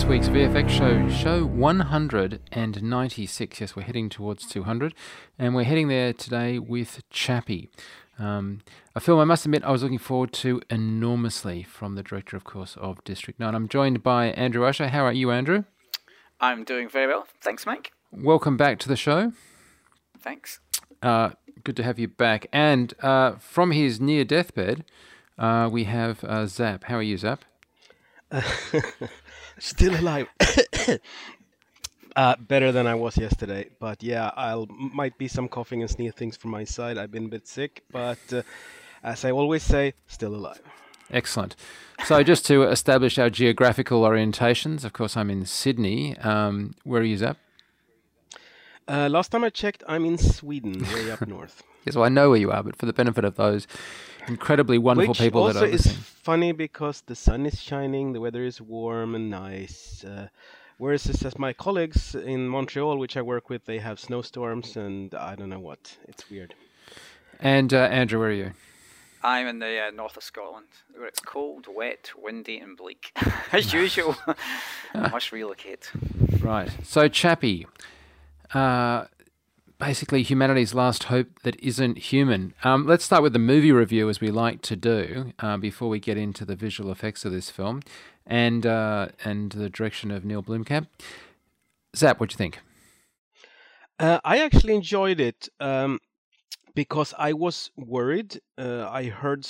welcome to this week's VFX show, show 196. Yes, we're heading towards 200, and we're heading there today with Chappie, um, a film I must admit I was looking forward to enormously from the director, of course, of District 9. I'm joined by Andrew Usher. How are you, Andrew? I'm doing very well. Thanks, Mike. Welcome back to the show. Thanks. Uh, good to have you back. And uh, from his near deathbed, uh, we have uh, Zap. How are you, Zap? Still alive. uh, better than I was yesterday, but yeah, I'll might be some coughing and sneezing from my side. I've been a bit sick, but uh, as I always say, still alive. Excellent. So, just to establish our geographical orientations, of course, I'm in Sydney. Um, where are you, Zap? Uh, last time I checked, I'm in Sweden, way up north. Yes, well, I know where you are, but for the benefit of those incredibly wonderful Which people also that are is listening. funny because the sun is shining, the weather is warm and nice. Uh, whereas it's just my colleagues in Montreal, which I work with, they have snowstorms and I don't know what. It's weird. And uh, Andrew, where are you? I'm in the uh, north of Scotland, where it's cold, wet, windy, and bleak. As usual, I must relocate. Right. So, Chappie, uh, basically humanity's last hope that isn't human. Um, let's start with the movie review, as we like to do, uh, before we get into the visual effects of this film and uh, and the direction of Neill Blomkamp. Zap, what do you think? Uh, I actually enjoyed it um, because I was worried. Uh, I heard,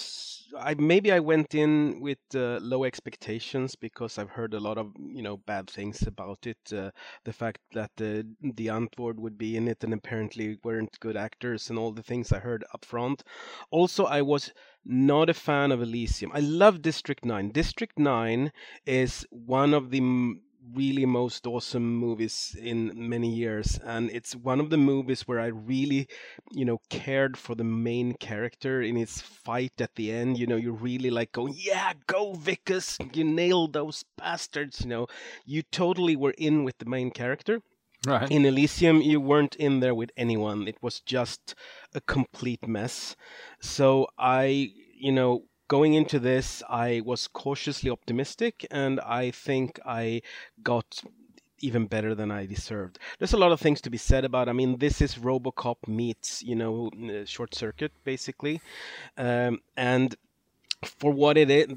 I maybe I went in with uh, low expectations because I've heard a lot of you know bad things about it. Uh, the fact that the the Antwoord would be in it and apparently weren't good actors and all the things I heard up front. Also, I was not a fan of Elysium. I love District 9. District 9 is one of the m- really most awesome movies in many years and it's one of the movies where I really you know cared for the main character in his fight at the end you know you really like going yeah go Wikus you nailed those bastards you know you totally were in with the main character Right. in Elysium, you weren't in there with anyone. It was just a complete mess. So I, you know, going into this, I was cautiously optimistic, and I think I got even better than I deserved. There's a lot of things to be said about. I mean, this is RoboCop meets, you know, uh, Short Circuit, basically, um, and for what it is,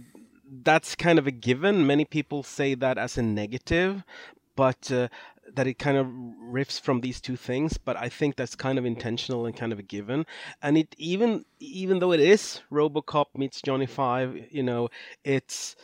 that's kind of a given. Many people say that as a negative, but uh, that it kind of riffs from these two things. But I think that's kind of intentional and kind of a given. And it even even though it is RoboCop meets Johnny Five, you know, it's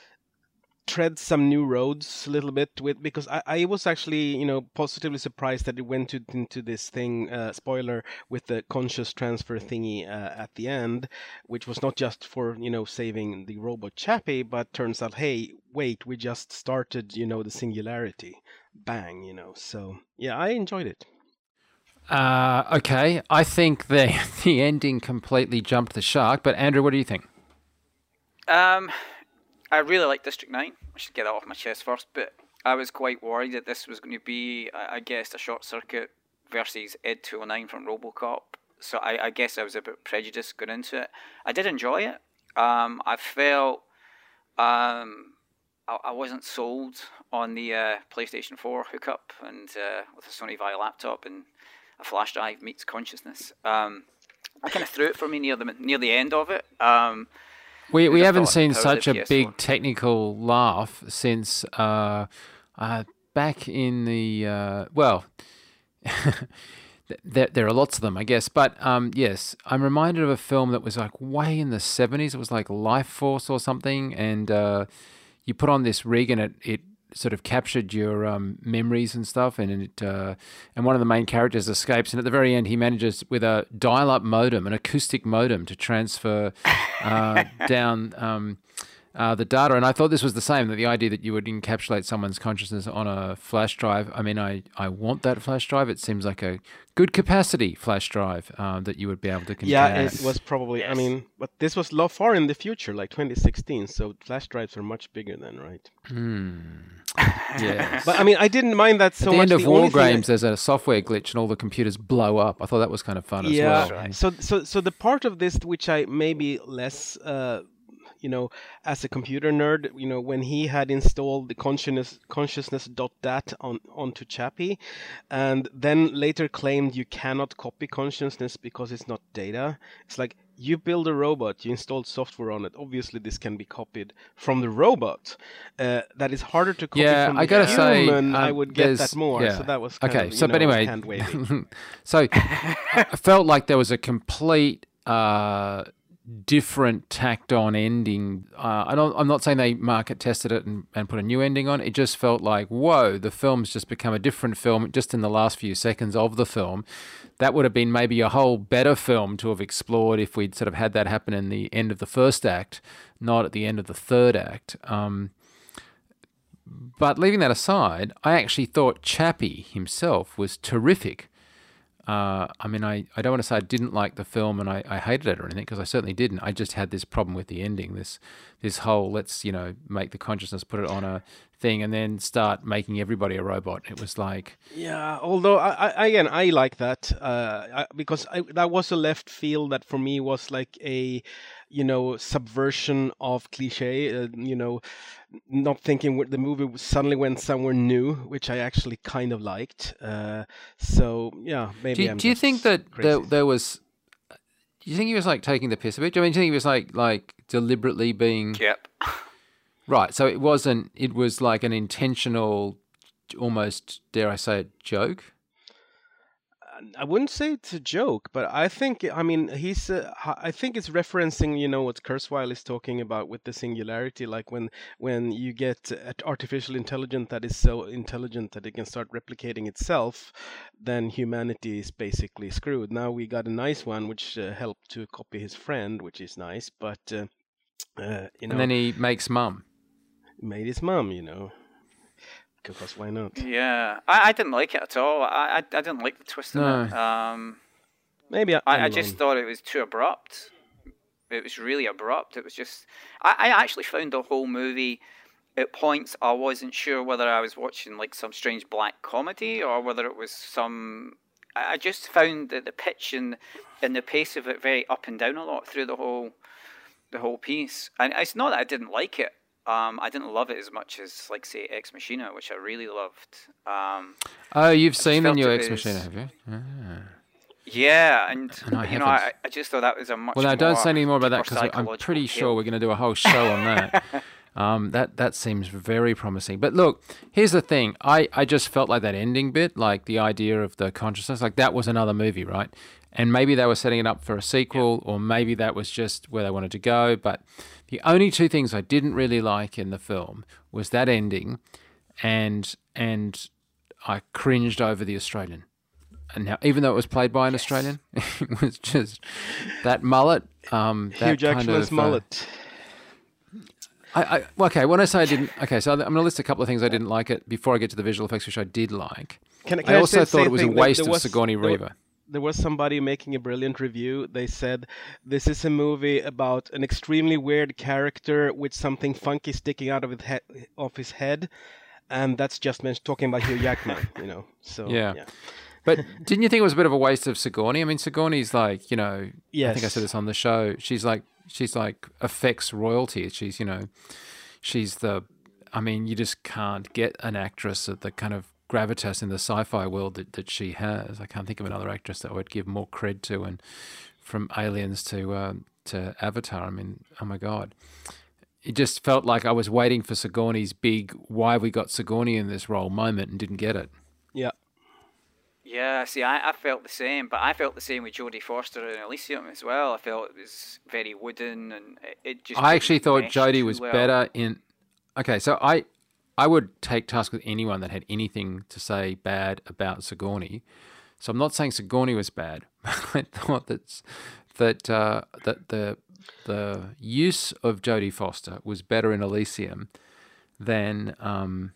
tread some new roads a little bit with because I, I was actually you know positively surprised that it went to, into this thing uh, spoiler with the conscious transfer thingy uh, at the end which was not just for you know saving the robot chappie but turns out hey wait we just started you know the singularity bang you know so yeah i enjoyed it Uh, okay. I think the the ending completely jumped the shark. But Andrew, what do you think? Um, I really like District 9. I should get that off my chest first, but I was quite worried that this was going to be, I I guess, a short circuit versus Ed 209 from Robocop. So I, I guess I was a bit prejudiced going into it. I did enjoy it. Um, I felt um, I, I wasn't sold on the uh, PlayStation 4 hookup and uh, with a Sony Vaio laptop and a flash drive meets consciousness. Um, I kind of threw it for me near the near the end of it. Um, We we haven't seen such a PS4. big technical laugh since uh, uh, back in the uh, well. There, there are lots of them, I guess, but um, yes, I'm reminded of a film that was like way in the 70s. It was like Life Force or something, and uh, you put on this rig and it, it sort of captured your um, memories and stuff, and it uh, and one of the main characters escapes, and at the very end he manages with a dial-up modem, an acoustic modem, to transfer uh, down. Um, uh, the data, and I thought this was the same. That the idea that you would encapsulate someone's consciousness on a flash drive. I mean, I, I want that flash drive. It seems like a good capacity flash drive um, that you would be able to. yeah it was probably i mean but this was lo- far in the future like 2016 so flash drives are much bigger then right Yes. but i mean i didn't mind that so At the much end of The War thing I- Games, there's a software glitch and all the computers blow up. I thought that was kind of fun as well. yeah well. so so so the part of this which i maybe less uh you know, as a computer nerd, you know, when he had installed the consciousness consciousness.dat on onto Chappie, and then later claimed you cannot copy consciousness because it's not data. It's like you build a robot, you installed software on it. Obviously, this can be copied from the robot. Uh, that is harder to copy Yeah, from I the gotta say, human. I um, would get that more. yeah. So that was kind okay. Of, so, know, but anyway, so I felt like there was a complete uh, different tacked on ending. Uh, I don't, I'm not saying they market tested it and, and put a new ending on. It just felt like, whoa, the film's just become a different film just in the last few seconds of the film. That would have been maybe a whole better film to have explored if we'd sort of had that happen in the end of the first act, not at the end of the third act. Um, but leaving that aside, I actually thought Chappie himself was terrific. Uh, I mean, I, I don't want to say I didn't like the film and I, I hated it or anything because I certainly didn't. I just had this problem with the ending. This this whole let's you know make the consciousness put it on a thing and then start making everybody a robot. It was like Yeah, although I, I again I like that uh, I, because I, that was a left field that for me was like a you know subversion of cliche. Uh, you know, not thinking what the movie suddenly went somewhere new, which I actually kind of liked. Uh, so yeah, maybe. do you, I'm do you think that there, there was? Do you think he was like taking the piss a bit? Do you mean do you think he was like like deliberately being Yep. right? So it wasn't. It was like an intentional, almost dare I say it, joke. I wouldn't say it's a joke, but I think I mean he's. Uh, I think it's referencing you know what Kurzweil is talking about with the singularity, like when when you get uh, artificial intelligence that is so intelligent that it can start replicating itself, then humanity is basically screwed. Now we got a nice one which uh, helped to copy his friend, which is nice, but uh, uh, you know and then he makes mum. made his mom, you know, because why not? Yeah, I, I didn't like it at all. I, I, I didn't like the twist in it. Um, Maybe I, I, I'm just thought it was too abrupt. It was really abrupt. It was just. I, I actually found the whole movie. At points, I wasn't sure whether I was watching like some strange black comedy or whether it was some. I I just found that the pitch and, and the pace of it very up and down a lot through the whole, the whole piece. And it's not that I didn't like it. Um, I didn't love it as much as like say Ex Machina, which I really loved. Um, Oh, you've seen the new Ex Machina, have you? Ah. yeah, and, And I you know, haven't. I, I just thought that was a much. Well, now don't say any more about that because I'm pretty sure we're going to do a whole show on that. um, that that seems very promising. But look, here's the thing: I I just felt like that ending bit, like the idea of the consciousness, like that was another movie, right? And maybe they were setting it up for a sequel, or maybe that was just where they wanted to go. But the only two things I didn't really like in the film was that ending, and and I cringed over the Australian. And now, even though it was played by an Australian, it was just that mullet. Um, that Hugh Jackman's of, uh, mullet. I, I okay. When I say I didn't, okay, so I'm going to list a couple of things I didn't like it before I get to the visual effects, which I did like. Can, I also say- thought it was a waste there of was- Sigourney Weaver. There was somebody making a brilliant review. They said this is a movie about an extremely weird character with something funky sticking out of his head, of his head, and that's just men- talking about Hugh Jackman, you know. So Yeah. But didn't you think it was a bit of a waste of Sigourney? I mean, Sigourney's like, you know, I think I said this on the show. She's like, she's like affects royalty. She's, you know, she's the. I mean, you just can't get an actress at the kind of gravitas in the sci-fi world that, that she has. I can't think of another actress that I would give more cred to. And from Aliens to um, to Avatar, I mean, oh my god, it just felt like I was waiting for Sigourney's big "why we got Sigourney in this role" moment and didn't get it. yeah. Yeah, see, I, I felt the same, but I felt the same with Jodie Foster in Elysium as well. I felt it was very wooden, and it, it just. I actually thought Jodie was well. better in. Okay, so I, I would take task with anyone that had anything to say bad about Sigourney. So I'm not saying Sigourney was bad. I thought that that uh, that the the use of Jodie Foster was better in Elysium than um,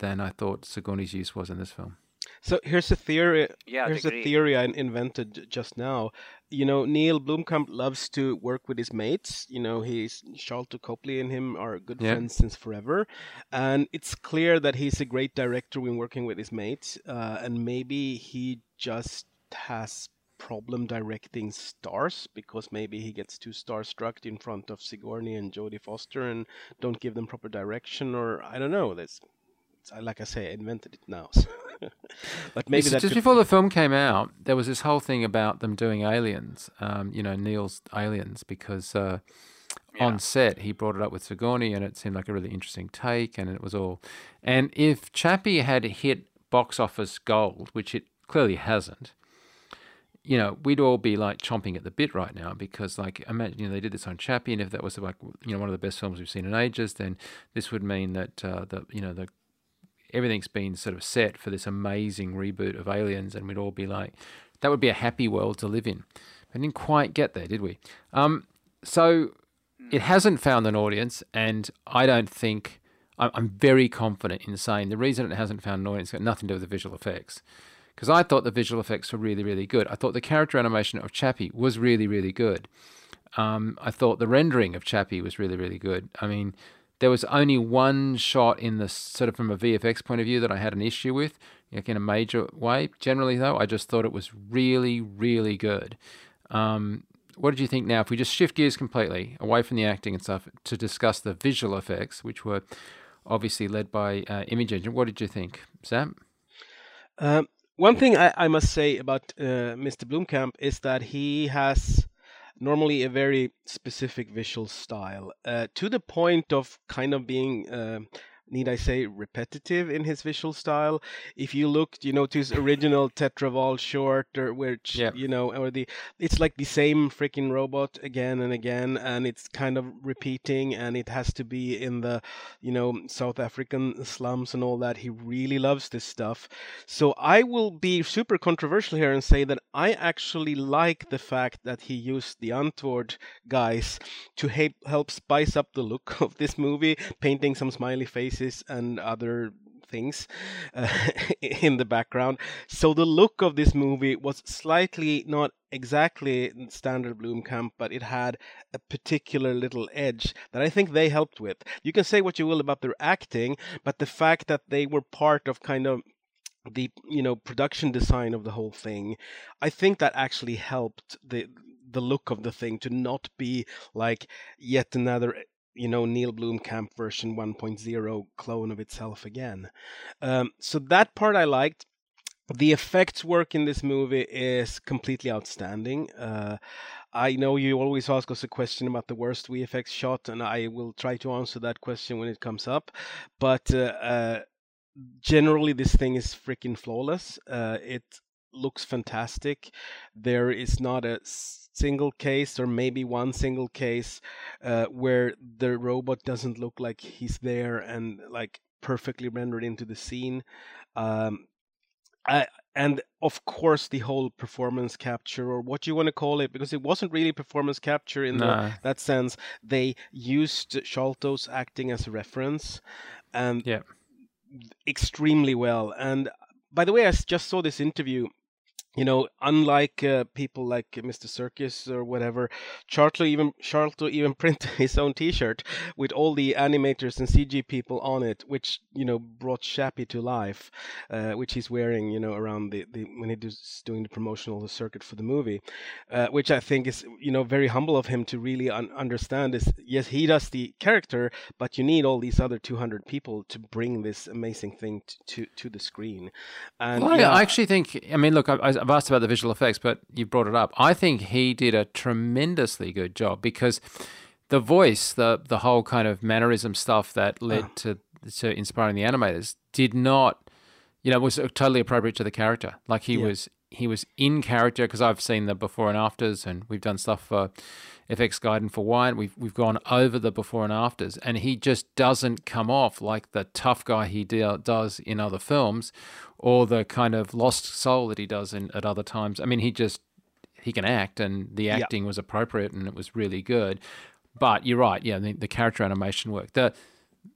than I thought Sigourney's use was in this film. So here's a theory. Yeah, I'd here's a theory I invented just now. You know, Neill Blomkamp loves to work with his mates. You know, he's Sharlto Copley and him are good Yeah. friends since forever, and it's clear that he's a great director when working with his mates. Uh, and maybe he just has problem directing stars because maybe he gets too starstruck in front of Sigourney and Jodie Foster and don't give them proper direction, or I don't know. That's like I say, I invented it now. but maybe just could... before the film came out, there was this whole thing about them doing aliens. Um, you know, Neil's aliens because. Uh, yeah. on set, he brought it up with Sigourney, and it seemed like a really interesting take, and it was all. And if Chappie had hit box office gold, which it clearly hasn't, you know, we'd all be like chomping at the bit right now because, like, imagine you know they did this on Chappie, and if that was like you know one of the best films we've seen in ages, then this would mean that uh, the you know the everything's been sort of set for this amazing reboot of Aliens, and we'd all be like, that would be a happy world to live in. I didn't quite get there, did we? Um, so it hasn't found an audience, and I don't think I'm very confident in saying the reason it hasn't found an audience got nothing to do with the visual effects. Because I thought the visual effects were really, really good. I thought the character animation of Chappie was really, really good. Um, I thought the rendering of Chappie was really, really good. I mean, there was only one shot in the sort of from a VFX point of view that I had an issue with, like in a major way. Generally, though, I just thought it was really, really good. Um, what did you think now? If we just shift gears completely away from the acting and stuff to discuss the visual effects, which were obviously led by uh, Image Engine, what did you think, Sam? Um, one thing I, I, must say about uh, Mr. Blomkamp is that he has normally a very specific visual style uh, to the point of kind of being uh, need I say, repetitive in his visual style. If you looked, you know, to his original Tetra Vaal short, or which, yep. you know, or the, it's like the same freaking robot again and again, and it's kind of repeating, and it has to be in the, you know, South African slums and all that. He really loves this stuff. So I will be super controversial here and say that I actually like the fact that he used the Antwoord guys to help spice up the look of this movie, painting some smiley faces and other things uh, in the background. So the look of this movie was slightly not exactly standard Blomkamp, but it had a particular little edge that I think they helped with. You can say what you will about their acting, but the fact that they were part of kind of the you know production design of the whole thing i think that actually helped the the look of the thing to not be like yet another you know Neill Blomkamp version 1.0 clone of itself again. Um, so that part I liked. The effects work in this movie is completely outstanding. Uh, I know you always ask us a question about the worst VFX shot, and I will try to answer that question when it comes up. But uh, uh, generally, this thing is freaking flawless. Uh, it looks fantastic. There is not a single case or maybe one single case uh, where the robot doesn't look like he's there and like perfectly rendered into the scene. Um, I, and of course the whole performance capture or what you want to call it because it wasn't really performance capture in the, that sense they used Sharlto's acting as a reference and yeah extremely well and by the way i just saw this interview you know, unlike uh, people like Mr. Serkis or whatever, Sharlto even Sharlto even printed his own T-shirt with all the animators and CG people on it, which you know brought Chappie to life, uh, which he's wearing, you know, around the, the when he's doing the promotional circuit for the movie, uh, which I think is you know very humble of him to really un- understand. Is yes, he does the character, but you need all these other 200 people to bring this amazing thing t- to to the screen. And well, yeah, I actually think. I mean, look, I, I I've asked about the visual effects, but you brought it up. I think he did a tremendously good job because the voice, the the whole kind of mannerism stuff that led oh. to to inspiring the animators did not, you know, was totally appropriate to the character. Like he yeah. was he was in character because I've seen the before and afters, and we've done stuff for FX Guide and for Wine. We've we've gone over the before and afters, and he just doesn't come off like the tough guy he de- does in other films, or the kind of lost soul that he does in at other times. I mean, he just he can act, and the acting yep. was appropriate, and it was really good. But you're right, yeah, the, the character animation work, the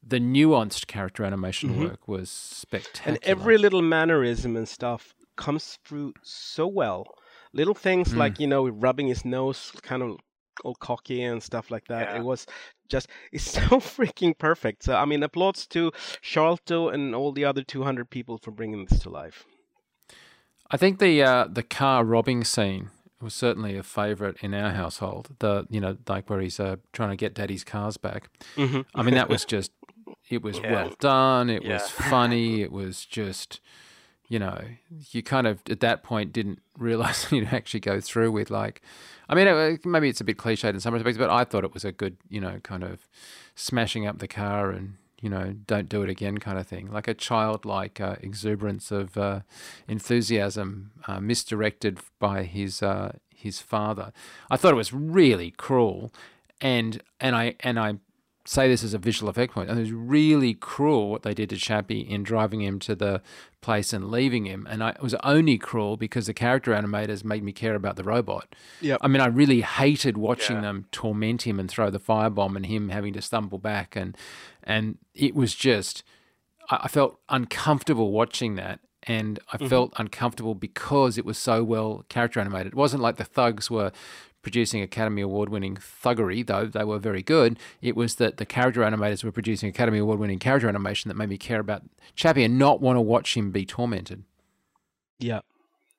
the nuanced character animation mm-hmm. work was spectacular. And every little mannerism and stuff comes through so well. Little things mm. like you know rubbing his nose, kind of all cocky and stuff like that. Yeah. It was just it's so freaking perfect. So I mean, applause to Sharlto and all the other 200 people for bringing this to life. I think the uh, the car robbing scene was certainly a favourite in our household. The you know like where he's uh, trying to get Daddy's cars back. Mm-hmm. I mean that was just it was Yeah. well done. It Yeah. was funny. It was just you know you kind of at that point didn't realize you'd actually go through with like. I mean, maybe it's a bit cliched in some respects, but I thought it was a good, you know, kind of smashing up the car and you know, don't do it again kind of thing, like a childlike uh, exuberance of uh, enthusiasm, uh, misdirected by his uh, his father. I thought it was really cruel, and and I and I say this as a visual effect point, and it was really cruel what they did to Chappie in driving him to the place and leaving him, and I, it was only cruel because the character animators made me care about the robot. Yep. I mean, I really hated watching Yeah. them torment him and throw the firebomb, and him having to stumble back, and and it was just, I, I felt uncomfortable watching that, and I mm-hmm. felt uncomfortable because it was so well character animated. It wasn't like the thugs were producing Academy Award winning thuggery, though they were very good. It was that the character animators were producing Academy Award winning character animation that made me care about Chappie and not want to watch him be tormented. Yeah.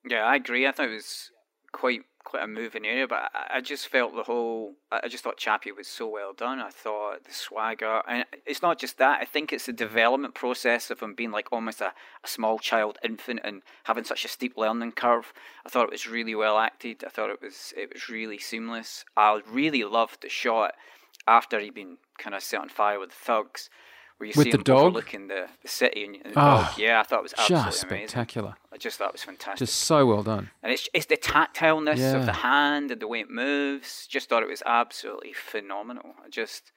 Yeah, I agree. I thought it was quite quite a moving area, but I, just felt the whole. I I just thought Chappie was so well done. I thought the swagger, and it's not just that. I think it's the development process of him being like almost a, a small child infant and having such a steep learning curve. I thought it was really well acted. I thought it was it was really seamless. I really loved the shot after he'd been kind of set on fire with the thugs. Where you With see the him dog? overlooking the, the city and, and the Oh, dog. Yeah, I thought it was absolutely Just amazing. spectacular. I just thought it was fantastic. Just so well done. And it's it's the tactileness Yeah. of the hand and the way it moves. Just thought it was absolutely phenomenal. I just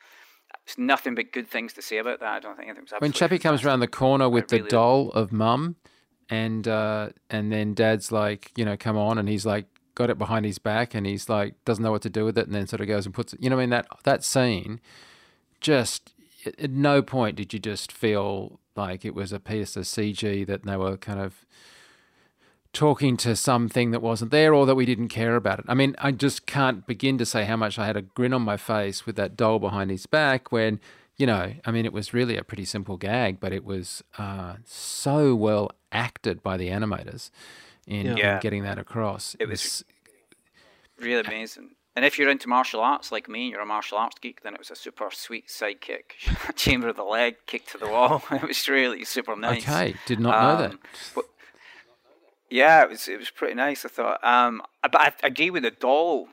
there's nothing but good things to say about that. I don't think anything was when Chappie comes around the corner with the really- doll of mum, and uh, and then Dad's like, you know, come on, and he's like, got it behind his back, and he's like, doesn't know what to do with it, and then sort of goes and puts it. You know, what I mean that that scene, just at at no point did you just feel like it was a piece of CG that they were kind of talking to something that wasn't there or that we didn't care about it. I mean, I just can't begin to say how much I had a grin on my face with that doll behind his back when, you know, I mean, it was really a pretty simple gag, but it was uh, so well acted by the animators in, in Yeah. getting that across. It was- really amazing. And if you're into martial arts like me and you're a martial arts geek, then it was a super sweet sidekick, chamber of the leg, kick to the wall. It was really super nice. okay. Did not know that. Um, but- yeah, it was it was pretty nice. I thought, um, but I agree with the doll.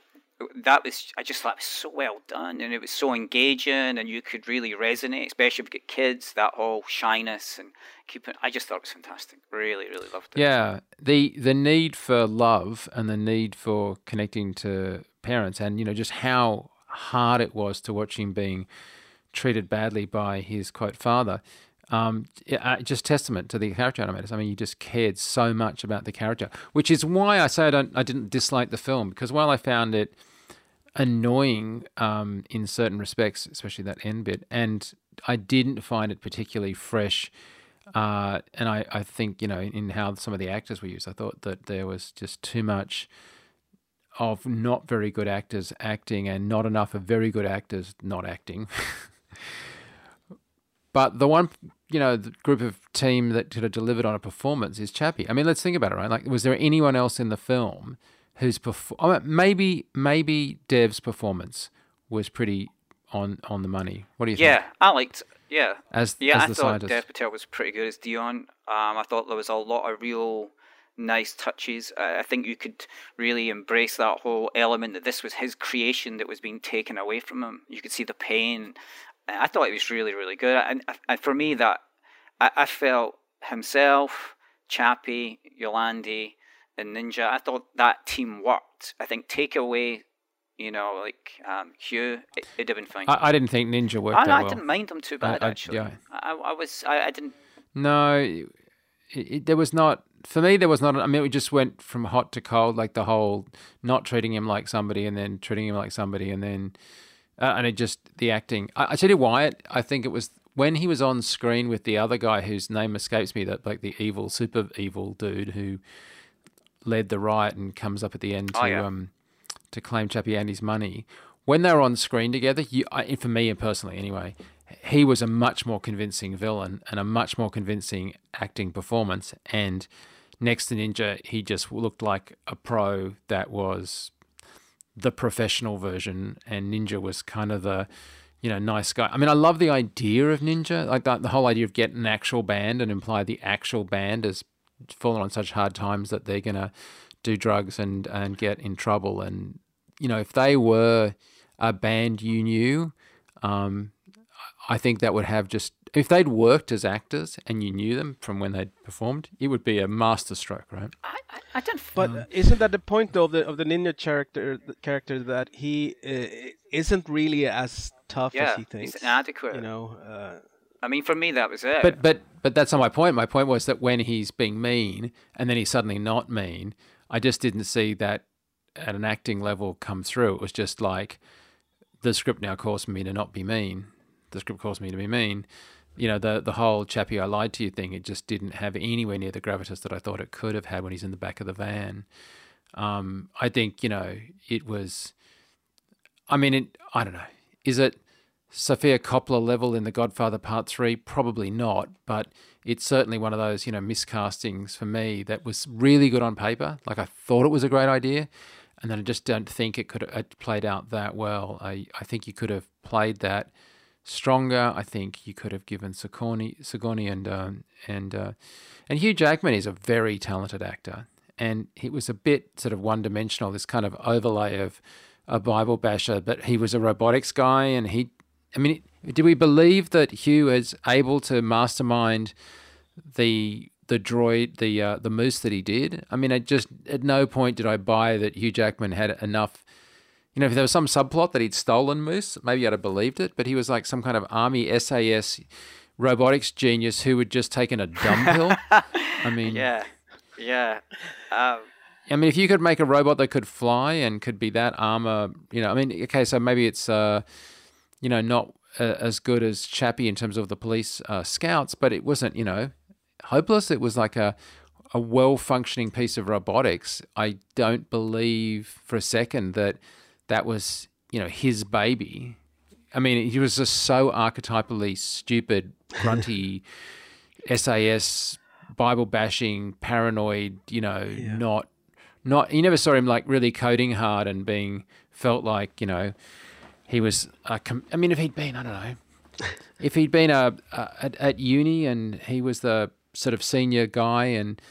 That was I just thought it was so well done, and it was so engaging, and you could really resonate, especially if you get kids. That whole shyness and keeping. I just thought it was fantastic. Really, really loved it. Yeah, the the need for love and the need for connecting to parents, and you know just how hard it was to watch him being treated badly by his quote father. Um, just testament to the character animators. I mean, you just cared so much about the character, which is why I say I don't, I didn't dislike the film because while I found it annoying um, in certain respects, especially that end bit, and I didn't find it particularly fresh. Uh, and I, I think, you know, in how some of the actors were used, I thought that there was just too much of not very good actors acting and not enough of very good actors not acting. but the one, you know, the group of team that could have delivered on a performance is Chappie. I mean, let's think about it, right? Like, was there anyone else in the film whose perform? Maybe, maybe Dev's performance was pretty on on the money. What do you think? Yeah, I liked. Yeah, As yeah, as I thought scientist. Dev Patel was pretty good as Dion. Um, I thought there was a lot of real nice touches. I I think you could really embrace that whole element that this was his creation that was being taken away from him. You could see the pain. I thought it was really, really good. And, and for me, that I, I felt himself, Chappie, Yolandi, and Ninja. I thought that team worked. I think take away, you know, like um, Hugh, it, it'd have been fine. I, I didn't think Ninja worked I, I well. didn't mind them too bad I- actually. yeah. I, I was I, didn't. No, it, it, there was not. For me, there was not. I mean, it just went from hot to cold, like the whole not treating him like somebody, and then treating him like somebody, and then uh, and it just the acting. I, I tell you why. It, I think it was when he was on screen with the other guy whose name escapes me. That like the evil, super evil dude who led the riot and comes up at the end to Oh, yeah. um to claim Chappie Andy's money. When they were on screen together, you, I, for me personally anyway, he was a much more convincing villain and a much more convincing acting performance. And next to Ninja, he just looked like a pro that was the professional version, and Ninja was kind of the you know nice guy. I mean, I love the idea of Ninja, like that, the whole idea of getting an actual band and imply the actual band has fallen on such hard times that they're gonna do drugs and and get in trouble. And you know, if they were a band you knew, um, I think that would have just if they'd worked as actors and you knew them from when they'd performed, it would be a masterstroke, right? I, I, I don't. But uh, isn't that the point though of the of the ninja character the character that he uh, isn't really as tough yeah, as he thinks? Yeah, he's inadequate. You know. Uh, I mean, for me, that was it. But but but that's not my point. My point was that when he's being mean and then he's suddenly not mean, I just didn't see that at an acting level come through. It was just like the script now calls me to not be mean. The script calls me to be mean. You know, the the whole Chappie I lied to you thing, it just didn't have anywhere near the gravitas that I thought it could have had when he's in the back of the van. Um, I think, you know, it was I mean it I don't know. Is it Sofia Coppola level in The Godfather Part 3? Probably not, but it's certainly one of those, you know, miscastings for me that was really good on paper. Like I thought it was a great idea, and then I just don't think it could have played out that well. I, I think you could have played that stronger. I think you could have given Sigourney, Sigourney and um, and uh, and Hugh Jackman is a very talented actor, and he was a bit sort of one dimensional. This kind of overlay of a Bible basher, but he was a robotics guy, and he I mean, do we believe that Hugh is able to mastermind the the droid, the uh, the moose that he did? I mean, I just at no point did I buy that Hugh Jackman had enough. You know, if there was some subplot that he'd stolen moose, maybe I'd have believed it. But he was like some kind of army SAS robotics genius who had just taken a dumb pill. I mean, yeah, yeah. Um, I mean, if you could make a robot that could fly and could be that armor, you know, I mean, okay, so maybe it's. Uh, you know, not uh, as good as Chappie in terms of the police uh, scouts, but it wasn't, you know, hopeless. It was like a a well functioning piece of robotics. I don't believe for a second that that was, you know, his baby. I mean, he was just so archetypally stupid, grunty, SAS, Bible bashing, paranoid. You know, Yeah. not not. You never saw him like really coding hard and being felt like you know he was. A com- I mean, if he'd been, I don't know, if he'd been a, a at, at uni and he was the sort of senior guy and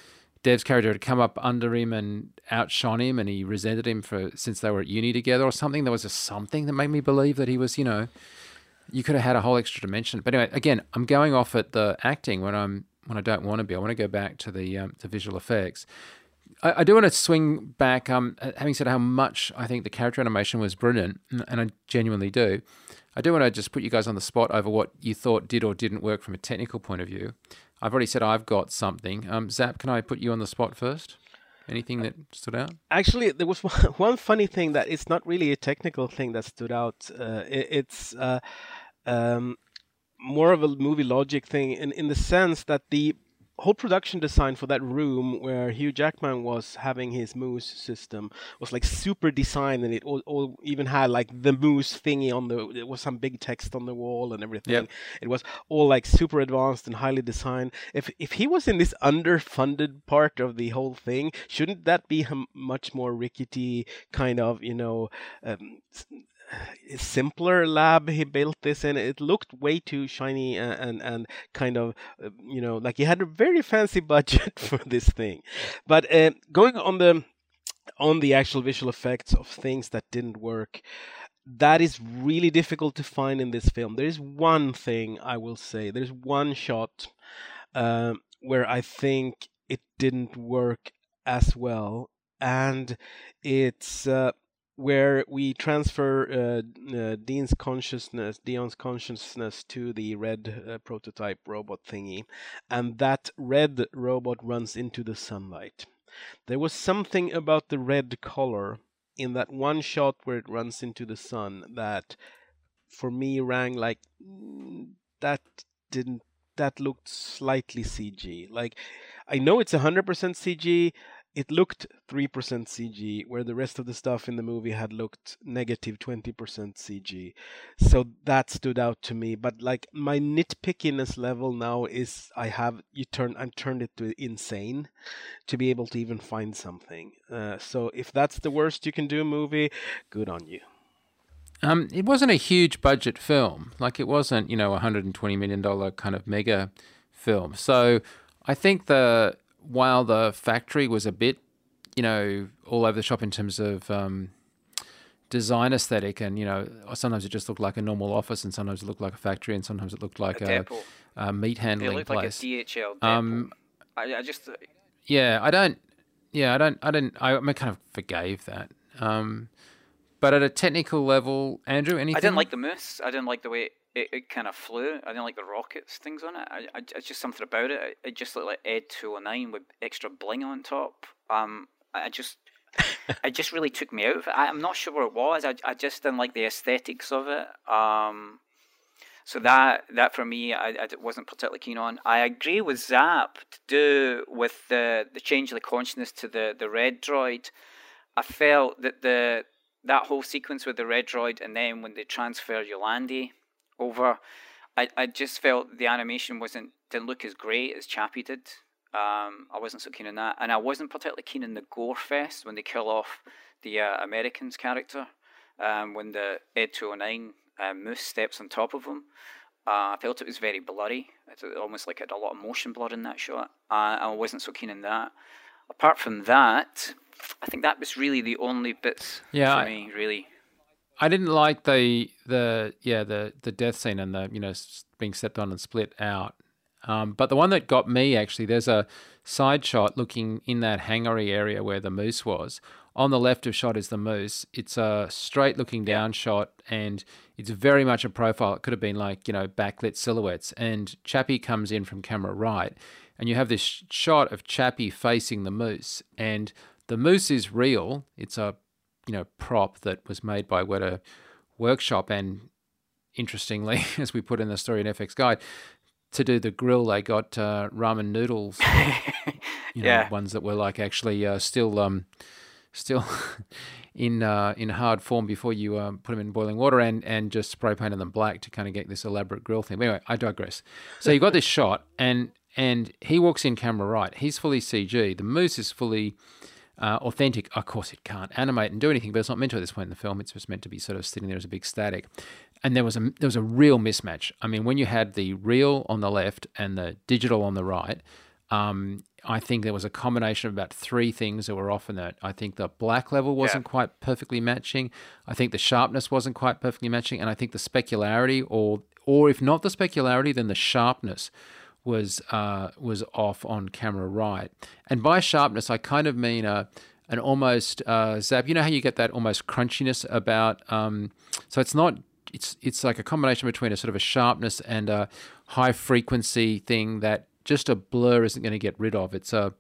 Dev's character had come up under him and outshone him and he resented him for since they were at uni together or something. There was a something that made me believe that he was, you know, you could have had a whole extra dimension. But anyway, again, I'm going off at the acting when I'm when I don't want to be. I want to go back to the um, to visual effects. I, I do want to swing back. Um, having said how much I think the character animation was brilliant, and- I genuinely do. I do want to just put you guys on the spot over what you thought did or didn't work from a technical point of view. I've already said I've got something. Um, Zap, can I put you on the spot first? Anything that stood out? Actually, there was one, one funny thing that it's not really a technical thing that stood out. Uh, it, it's uh, um, more of a movie logic thing in, in the sense that the whole production design for that room where Hugh Jackman was having his moose system was like super designed and it all, all even had like the moose thingy on the It was some big text on the wall and everything Yep. it was all like super advanced and highly designed if if he was in this underfunded part of the whole thing shouldn't that be a much more rickety kind of you know um, simpler lab he built this in. It looked way too shiny and and, and kind of uh, you know like he had a very fancy budget for this thing. But uh, going on the on the actual visual effects of things that didn't work that is really difficult to find in this film. There is one thing i will say. There's one shot um, where i think it didn't work as well and it's uh, where we transfer uh, uh, Dean's consciousness, Dion's consciousness to the red uh, prototype robot thingy, and that red robot runs into the sunlight. There was something about the red color in that one shot where it runs into the sun that, for me, rang like "Mm, that didn't that looked slightly CG. Like I know it's 100% CG. It looked 3% CG, where the rest of the stuff in the movie had looked negative 20% CG. So that stood out to me. But like my nitpickiness level now is I have you turn I'm turned it to insane to be able to even find something. Uh, so if that's the worst you can do movie, good on you. Um, it wasn't a huge budget film. Like it wasn't, you know, a hundred and twenty million dollar kind of mega film. So I think the while the factory was a bit, you know, all over the shop in terms of um, design aesthetic, and you know, sometimes it just looked like a normal office, and sometimes it looked like a factory, and sometimes it looked like a, a, a meat handling it looked place. like a DHL depot. Um, I, I just. Yeah, I don't. Yeah, I don't. I didn't. I, I kind of forgave that. Um, but at a technical level, Andrew, anything? I didn't like the moose. I didn't like the way it, it kind of flew. I didn't like the rockets things on it. I, I it's just something about it. It just looked like Ed two hundred nine with extra bling on top. Um, I just. it just really took me out of it. I, am not sure what it was. I, I just didn't like the aesthetics of it. Um, so that that for me, I, I wasn't particularly keen on. I agree with Zap to do with the the change of the consciousness to the the red droid. I felt that the that whole sequence with the red droid and then when they transfer Yolandi over, I, I just felt the animation wasn't didn't look as great as Chappie did. Um, I wasn't so keen on that, and I wasn't particularly keen on the gore fest when they kill off the uh, Amerika's character. Um, when the Ed 209 uh, Moose steps on top of him, uh, I felt it was very bloody. It's almost like it had a lot of motion blur in that shot. Uh, I wasn't so keen on that. Apart from that, I think that was really the only bits yeah, for I, me, really. I didn't like the the yeah the the death scene and the you know being stepped on and split out. Um, but the one that got me actually, there's a side shot looking in that hangery area where the moose was. On the left of shot is the moose. It's a straight looking down shot and it's very much a profile. It could have been like, you know, backlit silhouettes. And Chappie comes in from camera right. And you have this shot of Chappie facing the moose. And the moose is real. It's a you know prop that was made by Weta Workshop, and interestingly, as we put in the story in FX Guide, to do the grill, they got uh, ramen noodles, you know, yeah. ones that were like actually uh, still um, still in uh, in hard form before you um, put them in boiling water and and just spray painted them black to kind of get this elaborate grill thing. But anyway, I digress. So you got this shot, and and he walks in camera right. He's fully CG. The moose is fully uh, authentic. Of course, it can't animate and do anything, but it's not meant to at this point in the film. It's just meant to be sort of sitting there as a big static. And there was a there was a real mismatch. I mean, when you had the real on the left and the digital on the right, um, I think there was a combination of about three things that were off in that. I think the black level wasn't yeah. quite perfectly matching. I think the sharpness wasn't quite perfectly matching, and I think the specularity, or or if not the specularity, then the sharpness was uh, was off on camera right. And by sharpness, I kind of mean a an almost uh, zap. You know how you get that almost crunchiness about. Um, so it's not. It's it's like a combination between a sort of a sharpness and a high frequency thing that just a blur isn't going to get rid of. It's a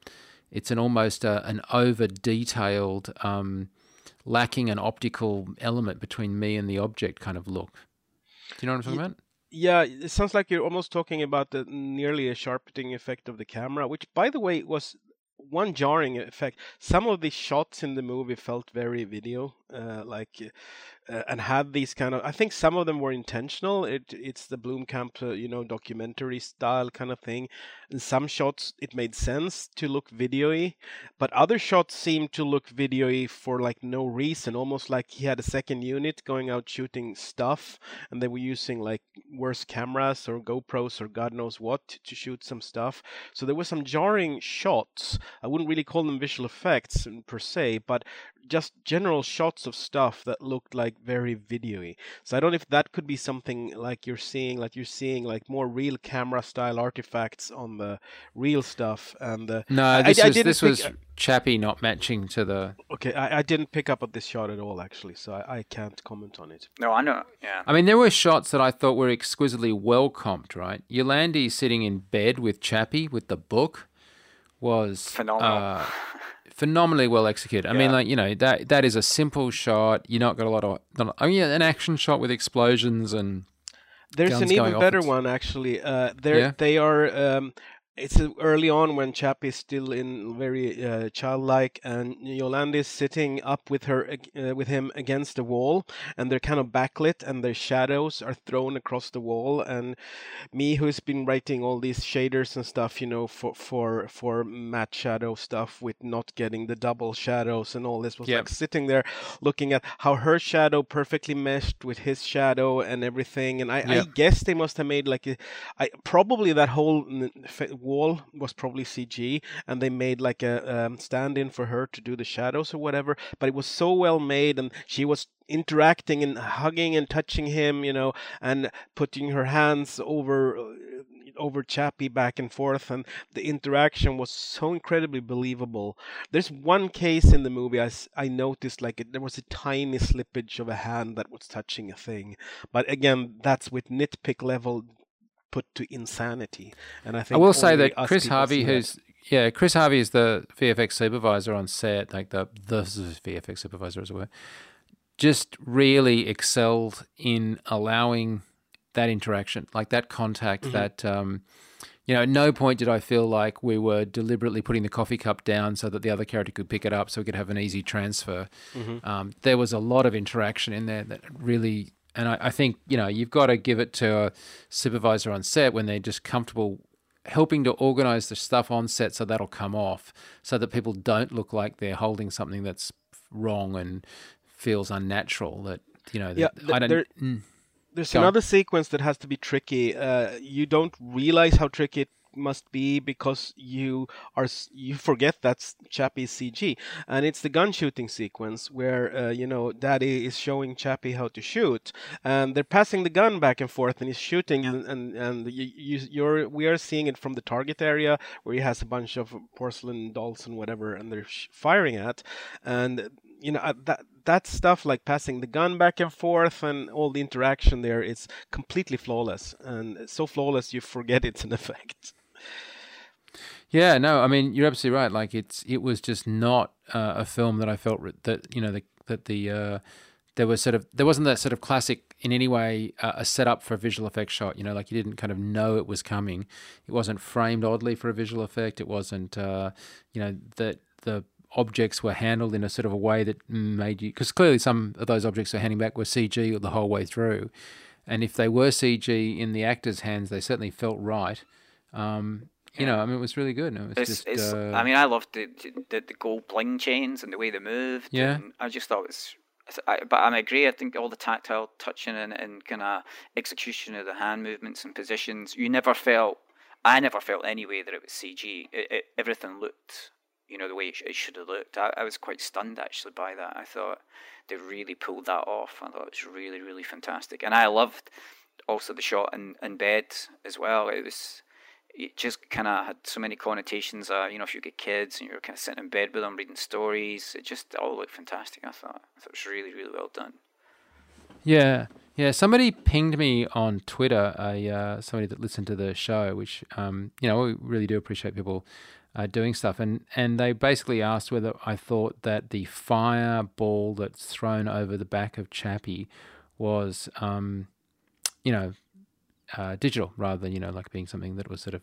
it's an almost a, uh, an over detailed, um, lacking an optical element between me and the object kind of look. Do you know what I'm talking about? Yeah, it sounds like you're almost talking about the nearly a sharpening effect of the camera, which, by the way, was one jarring effect. Some of the shots in the movie felt very video, uh, like uh, and had these kind of. I think some of them were intentional. It it's the Blomkamp, uh, you know, documentary style kind of thing. In some shots, it made sense to look videoy, but other shots seemed to look videoy for like no reason. Almost like he had a second unit going out shooting stuff, and they were using like worse cameras or GoPros or God knows what to shoot some stuff. So there were some jarring shots. I wouldn't really call them visual effects per se, but just general shots of stuff that looked like very videoy. So I don't know if that could be something like you're seeing, like you're seeing like more real camera style artifacts on the real stuff. And uh, no, this I, was I this pick, was Chappie not matching to the. Okay, I, I didn't pick up on this shot at all actually, so I, I can't comment on it. No, I know. Yeah. I mean, there were shots that I thought were exquisitely well comped. Right, Yolandi sitting in bed with Chappie with the book was phenomenal. Uh, phenomenally well executed. I yeah. mean, like you know that that is a simple shot. You're not got a lot of. Not, I mean, an action shot with explosions and. There's an even better one actually. Uh, they yeah? they are. Um, it's early on when Chappie is still in very uh, childlike, and Yolanda is sitting up with her uh, with him against the wall, and they're kind of backlit, and their shadows are thrown across the wall. And me, who's been writing all these shaders and stuff, you know, for for for matte shadow stuff with not getting the double shadows and all this, was Yep. like sitting there looking at how her shadow perfectly meshed with his shadow and everything. And I, I guess they must have made like a, I probably that whole wall was probably CG, and they made like a um, stand-in for her to do the shadows or whatever. But it was so well made, and she was interacting and hugging and touching him, you know, and putting her hands over. uh, Over Chappie back and forth, and the interaction was so incredibly believable. There's one case in the movie I, I noticed like it, there was a tiny slippage of a hand that was touching a thing, but again, that's with nitpick level put to insanity. And I think I will say that Chris Harvey, who's yeah, Chris Harvey is the VFX supervisor on set, like the the VFX supervisor as it were, just really excelled in allowing that interaction, like that contact, Mm-hmm. that um, you know, at no point did I feel like we were deliberately putting the coffee cup down so that the other character could pick it up so we could have an easy transfer. Mm-hmm. Um, there was a lot of interaction in there that really, and I, I think, you know, you've got to give it to a supervisor on set when they're just comfortable helping to organize the stuff on set so that'll come off so that people don't look like they're holding something that's wrong and feels unnatural that, you know, Yeah, that, I don't. there- mm. There's Go on. another sequence that has to be tricky. Uh, you don't realize how tricky it must be because you are you forget that's Chappie's CG, and it's the gun shooting sequence where uh, you know Daddy is showing Chappie how to shoot, and they're passing the gun back and forth, and he's shooting, and and, and you, you you're we are seeing it from the target area where he has a bunch of porcelain dolls and whatever, and they're sh- firing at, and you know uh, that that stuff like passing the gun back and forth and all the interaction there is completely flawless. And so flawless you forget it's an effect Yeah, no, I mean you're absolutely right. Like it's it was just not uh, a film that I felt re- that you know the, that the uh, there was sort of there wasn't that sort of classic in any way uh, a setup for a visual effect shot. You know, like you didn't kind of know it was coming. It wasn't framed oddly for a visual effect. It wasn't uh, you know that the objects were handled in a sort of a way that made you because clearly some of those objects they're handing back were CG the whole way through, and if they were CG in the actors' hands, they certainly felt right. Um, you know, I mean, it was really good. and It was It's, just, it's, uh, I mean, I loved the, the the gold bling chains and the way they moved. Yeah. and I just thought it was. I, but I agree. I think all the tactile touching and, and kind of execution of the hand movements and positions, you never felt. I never felt anyway that it was CG. It, it, everything looked, you know, the way it, sh- it should have looked. I, I was quite stunned actually by that. I thought they really pulled that off. I thought it was really, really fantastic, and I loved also the shot in, in bed as well. It was it just kind of had so many connotations. Uh, you know, if you get kids and you're kind of sitting in bed with them reading stories, it just all looked fantastic. I thought, I thought it was really, really well done. Yeah, yeah. Somebody pinged me on Twitter. A uh, somebody that listened to the show, which um, you know, we really do appreciate people uh, doing stuff, and and they basically asked whether I thought that the fireball that's thrown over the back of Chappie was, um, you know, uh, digital rather than you know like being something that was sort of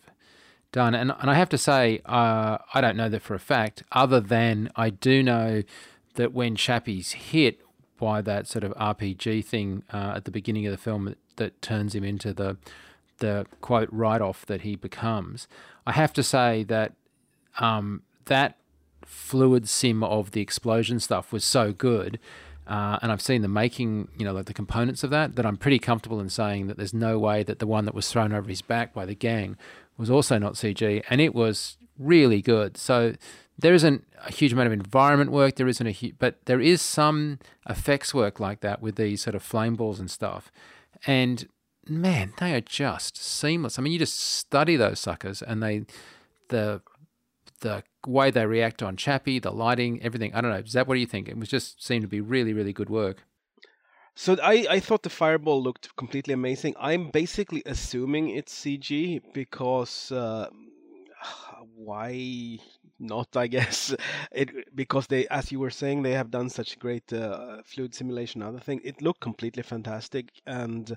done. And and I have to say, uh, I don't know that for a fact. Other than I do know that when Chappie's hit by that sort of RPG thing uh, at the beginning of the film that, that turns him into the the quote write off that he becomes, I have to say that um, that fluid sim of the explosion stuff was so good. Uh, and I've seen the making, you know, like the components of that, that I'm pretty comfortable in saying that there's no way that the one that was thrown over his back by the gang was also not CG, and it was really good. So there isn't a huge amount of environment work, there isn't a hu- but there is some effects work like that with these sort of flame balls and stuff. And man, they are just seamless. I mean, you just study those suckers, and they the the way they react on Chappie, the lighting, everything. I don't know. Is that what do you think? It was just seemed to be really, really good work. So I, I thought the fireball looked completely amazing. I'm basically assuming it's CG because uh, why not, I guess. It because they, as you were saying, they have done such great uh, fluid simulation. Other thing, it looked completely fantastic, and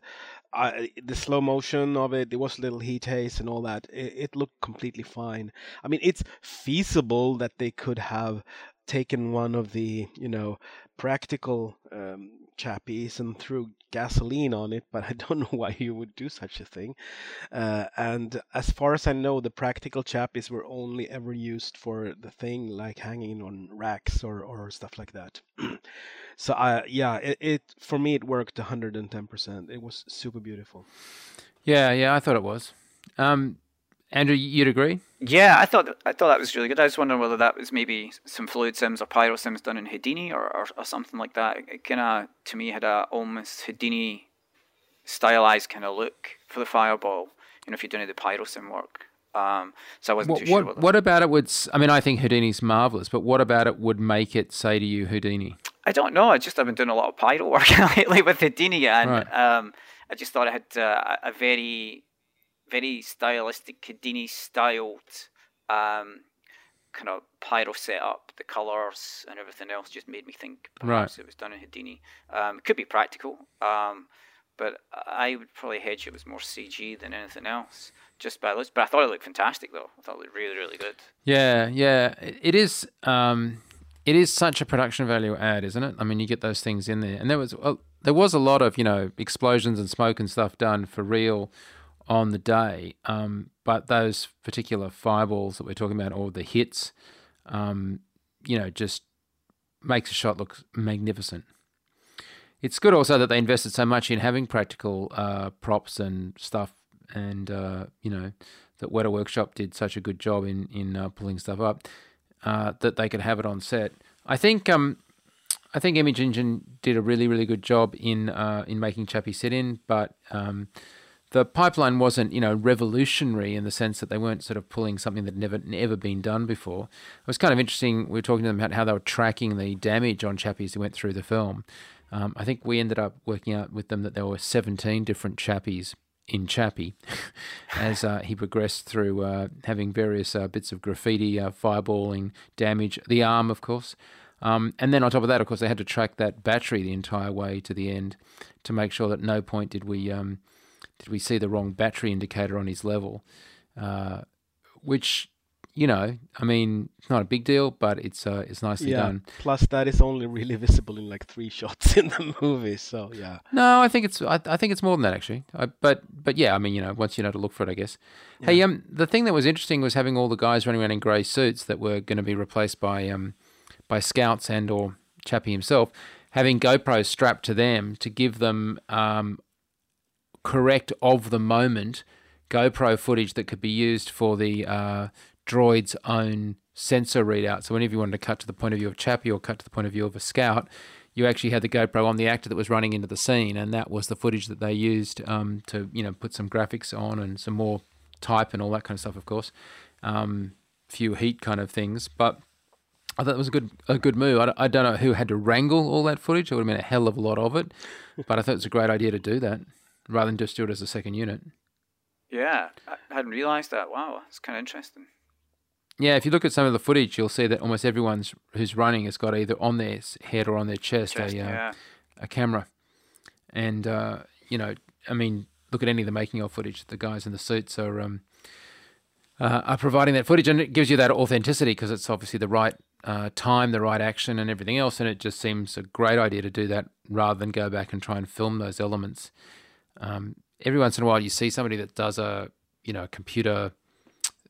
I, the slow motion of it, there was a little heat haze and all that. It, it looked completely fine. I mean, it's feasible that they could have taken one of the you know practical um, chappies and threw gasoline on it, but I don't know why you would do such a thing. Uh, and as far as I know, the practical chappies were only ever used for the thing like hanging on racks or, or stuff like that. so I yeah, it, it for me it worked 110%. It was super beautiful. Yeah, yeah, I thought it was. Um, Andrew, you'd agree? Yeah, I thought I thought that was really good. I was wondering whether that was maybe some fluid sims or pyro sims done in Houdini or, or, or something like that. It kind of to me had a almost Houdini stylized kind of look for the fireball. You know, if you're doing the pyro sim work. Um, so I wasn't what, too sure. What, what about it would? I mean, I think Houdini's marvelous, but what about it would make it say to you Houdini? I don't know. I just I've been doing a lot of pyro work lately with Houdini, and right. um, I just thought it had uh, a very very stylistic Houdini styled um, kind of pyro setup, the colors and everything else just made me think perhaps right. it was done in Houdini. Um, it could be practical, um, but I would probably hedge it was more CG than anything else, just by looks. But I thought it looked fantastic, though. I thought it looked really, really good. Yeah, yeah, it is. Um, it is such a production value add, isn't it? I mean, you get those things in there, and there was well, there was a lot of you know explosions and smoke and stuff done for real on the day. Um, but those particular fireballs that we're talking about, or the hits, um, you know, just makes a shot look magnificent. It's good also that they invested so much in having practical uh, props and stuff, and uh, you know that Weta Workshop did such a good job in in uh, pulling stuff up uh, that they could have it on set. I think um, I think Image Engine did a really really good job in uh, in making Chappie sit in, but um, the pipeline wasn't, you know, revolutionary in the sense that they weren't sort of pulling something that never never been done before. It was kind of interesting. We were talking to them about how they were tracking the damage on chappies who went through the film. Um, I think we ended up working out with them that there were 17 different chappies in Chappie as uh, he progressed through uh, having various uh, bits of graffiti, uh, fireballing, damage, the arm, of course. Um, and then on top of that, of course, they had to track that battery the entire way to the end to make sure that no point did we um, did we see the wrong battery indicator on his level? Uh, which, you know, I mean, it's not a big deal, but it's uh, it's nicely yeah. done. Plus, that is only really visible in like three shots in the movie. So yeah. No, I think it's I, I think it's more than that actually. I, but but yeah, I mean, you know, once you know to look for it, I guess. Yeah. Hey, um, the thing that was interesting was having all the guys running around in grey suits that were going to be replaced by um by scouts and or Chappie himself having GoPros strapped to them to give them um, correct of the moment GoPro footage that could be used for the uh, droid's own sensor readout. So whenever you wanted to cut to the point of view of Chappie or cut to the point of view of a scout, you actually had the GoPro on the actor that was running into the scene, and that was the footage that they used um, to you know put some graphics on and some more type and all that kind of stuff. Of course, um, few heat kind of things, but. I thought it was a good a good move. I, I don't know who had to wrangle all that footage. It would have been a hell of a lot of it, but I thought it was a great idea to do that rather than just do it as a second unit. Yeah, I hadn't realised that. Wow, it's kind of interesting. Yeah, if you look at some of the footage, you'll see that almost everyone's who's running has got either on their head or on their chest, chest a uh, yeah. a camera, and uh, you know, I mean, look at any of the making of footage. The guys in the suits are um, uh, are providing that footage, and it gives you that authenticity because it's obviously the right uh, time, the right action, and everything else. And it just seems a great idea to do that rather than go back and try and film those elements um, every once in a while, you see somebody that does a you know a computer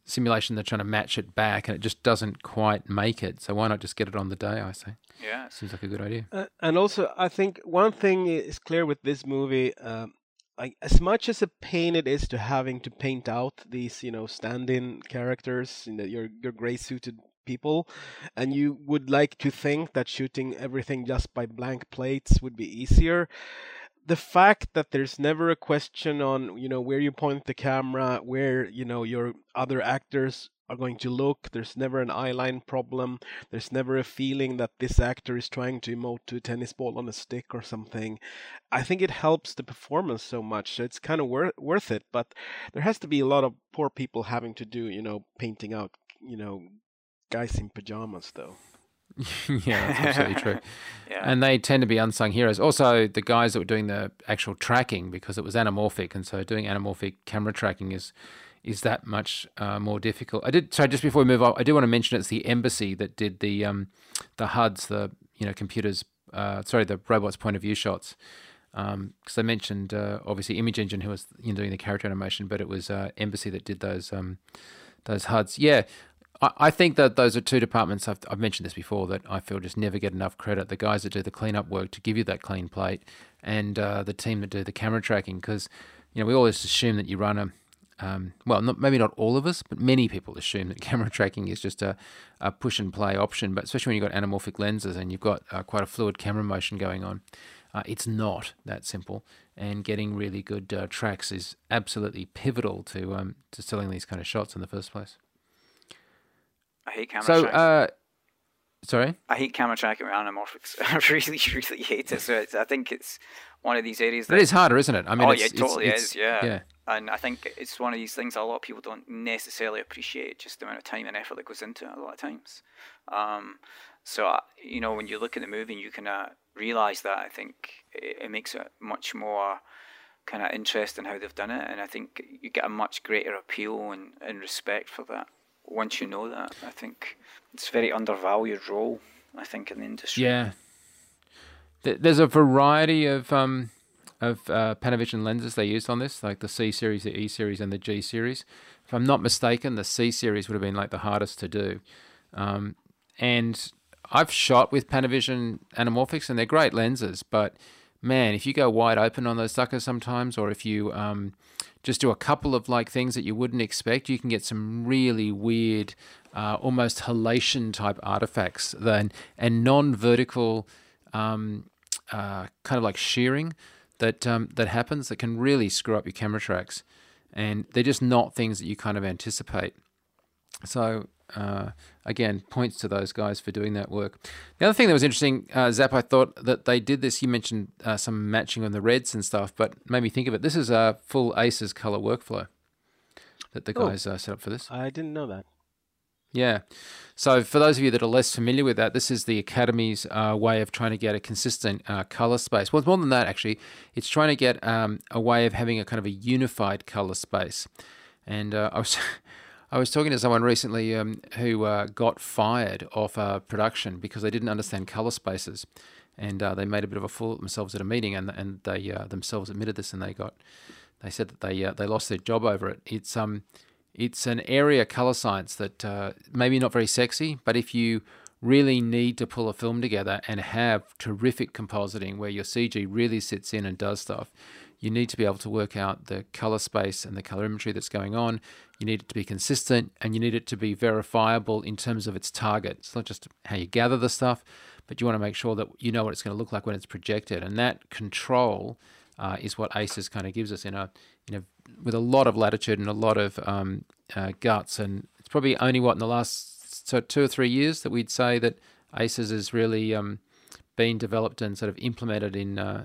simulation. They're trying to match it back, and it just doesn't quite make it. So why not just get it on the day? I say. Yeah, seems like a good idea. Uh, and also, I think one thing is clear with this movie. Um, like as much as a pain it is to having to paint out these, you know, stand-in characters, you know, your your gray suited people, and you would like to think that shooting everything just by blank plates would be easier the fact that there's never a question on you know where you point the camera where you know your other actors are going to look there's never an eyeline problem there's never a feeling that this actor is trying to emote to a tennis ball on a stick or something i think it helps the performance so much it's kind of wor- worth it but there has to be a lot of poor people having to do you know painting out you know guys in pajamas, though. yeah, that's absolutely true. Yeah. And they tend to be unsung heroes. Also, the guys that were doing the actual tracking, because it was anamorphic, and so doing anamorphic camera tracking is is that much uh, more difficult. I did. So just before we move on, I do want to mention it's the embassy that did the um, the HUDs, the you know computers. Uh, sorry, the robots' point of view shots. Because um, I mentioned uh, obviously Image Engine, who was you know, doing the character animation, but it was uh, Embassy that did those um, those HUDs. Yeah, I, I think that those are two departments. I've, I've mentioned this before that I feel just never get enough credit. The guys that do the cleanup work to give you that clean plate, and uh, the team that do the camera tracking. Because you know we always assume that you run a um, well, not, maybe not all of us, but many people assume that camera tracking is just a, a push and play option. But especially when you've got anamorphic lenses and you've got uh, quite a fluid camera motion going on, uh, it's not that simple. And getting really good uh, tracks is absolutely pivotal to um, to selling these kind of shots in the first place. I hate camera So, tracking. uh, sorry. I hate camera tracking with anamorphics. I really, really hate it. So it's, I think it's one of these areas But it is harder, isn't it? I mean, oh it's, yeah, it totally it's- is. Yeah. yeah. And I think it's one of these things a lot of people don't necessarily appreciate just the amount of time and effort that goes into it a lot of times. Um, so uh, you know, when you look at the movie and you can uh, realize that, I think it, it makes it much more kind of interesting how they've done it, and I think you get a much greater appeal and, and respect for that once you know that. I think it's a very undervalued role. I think in the industry. Yeah. There's a variety of um, of uh, Panavision lenses they used on this, like the C series, the E series, and the G series. If I'm not mistaken, the C series would have been like the hardest to do. Um, and I've shot with Panavision anamorphics, and they're great lenses, but man, if you go wide open on those suckers sometimes, or if you um, just do a couple of like things that you wouldn't expect, you can get some really weird, uh, almost halation type artifacts. Then and non-vertical, um, uh, kind of like shearing that um, that happens that can really screw up your camera tracks, and they're just not things that you kind of anticipate. So uh, again, points to those guys for doing that work. The other thing that was interesting, uh, Zap, I thought that they did this. You mentioned uh, some matching on the reds and stuff, but made me think of it. This is a full ACES color workflow that the Oh. guys uh, set up for this. I didn't know that. Yeah. So for those of you that are less familiar with that, this is the Academy's uh, way of trying to get a consistent uh, color space. Well, it's more than that actually. It's trying to get um, a way of having a kind of a unified color space. And uh, I was. I was talking to someone recently um, who uh, got fired off uh, production because they didn't understand color spaces, and uh, they made a bit of a fool of themselves at a meeting, and and they uh, themselves admitted this, and they got they said that they uh, they lost their job over it. It's um it's an area color science that uh, maybe not very sexy, but if you really need to pull a film together and have terrific compositing where your CG really sits in and does stuff, you need to be able to work out the color space and the color imagery that's going on. You need it to be consistent and you need it to be verifiable in terms of its target. It's not just how you gather the stuff, but you want to make sure that you know what it's going to look like when it's projected. And that control uh, is what ACES kind of gives us in a, in a, with a lot of latitude and a lot of um, uh, guts. And it's probably only what in the last so two or three years that we'd say that ACES has really um, been developed and sort of implemented in. Uh,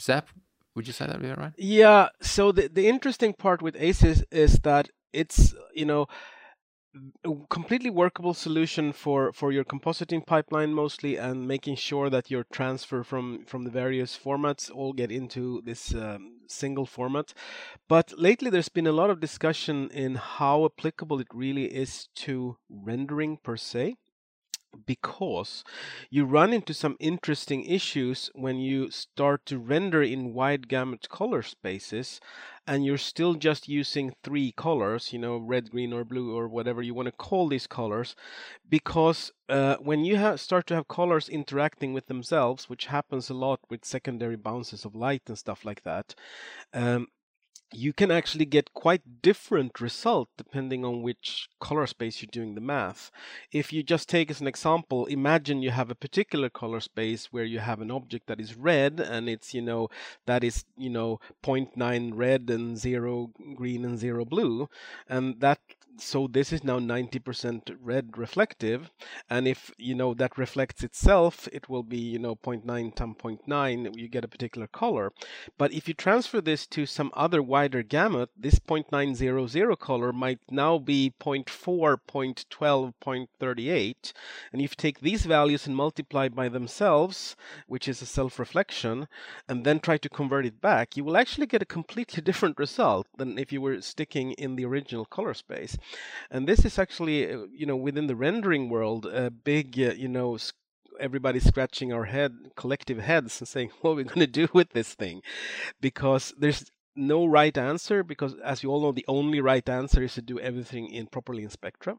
Zap, would you say that would be right? Yeah. So the the interesting part with ACES is that it's you know a completely workable solution for for your compositing pipeline mostly and making sure that your transfer from from the various formats all get into this um, single format but lately there's been a lot of discussion in how applicable it really is to rendering per se because you run into some interesting issues when you start to render in wide gamut color spaces and you're still just using three colors, you know, red, green, or blue, or whatever you want to call these colors, because uh, when you ha- start to have colors interacting with themselves, which happens a lot with secondary bounces of light and stuff like that, um, you can actually get quite different result depending on which color space you're doing the math. If you just take as an example, imagine you have a particular color space where you have an object that is red and it's, you know, that is, you know, 0.9 red and 0 green and 0 blue. And that so this is now 90% red reflective and if you know that reflects itself it will be you know 0.9 times 0.9 you get a particular color. But if you transfer this to some other wider gamut this 0.900 color might now be 0.4 0.12 0.38 and if you take these values and multiply by themselves which is a self-reflection and then try to convert it back you will actually get a completely different result than if you were sticking in the original color space and this is actually uh, you know within the rendering world a big uh, you know everybody scratching our head collective heads and saying what are we going to do with this thing because there's no right answer because as you all know the only right answer is to do everything in properly in spectra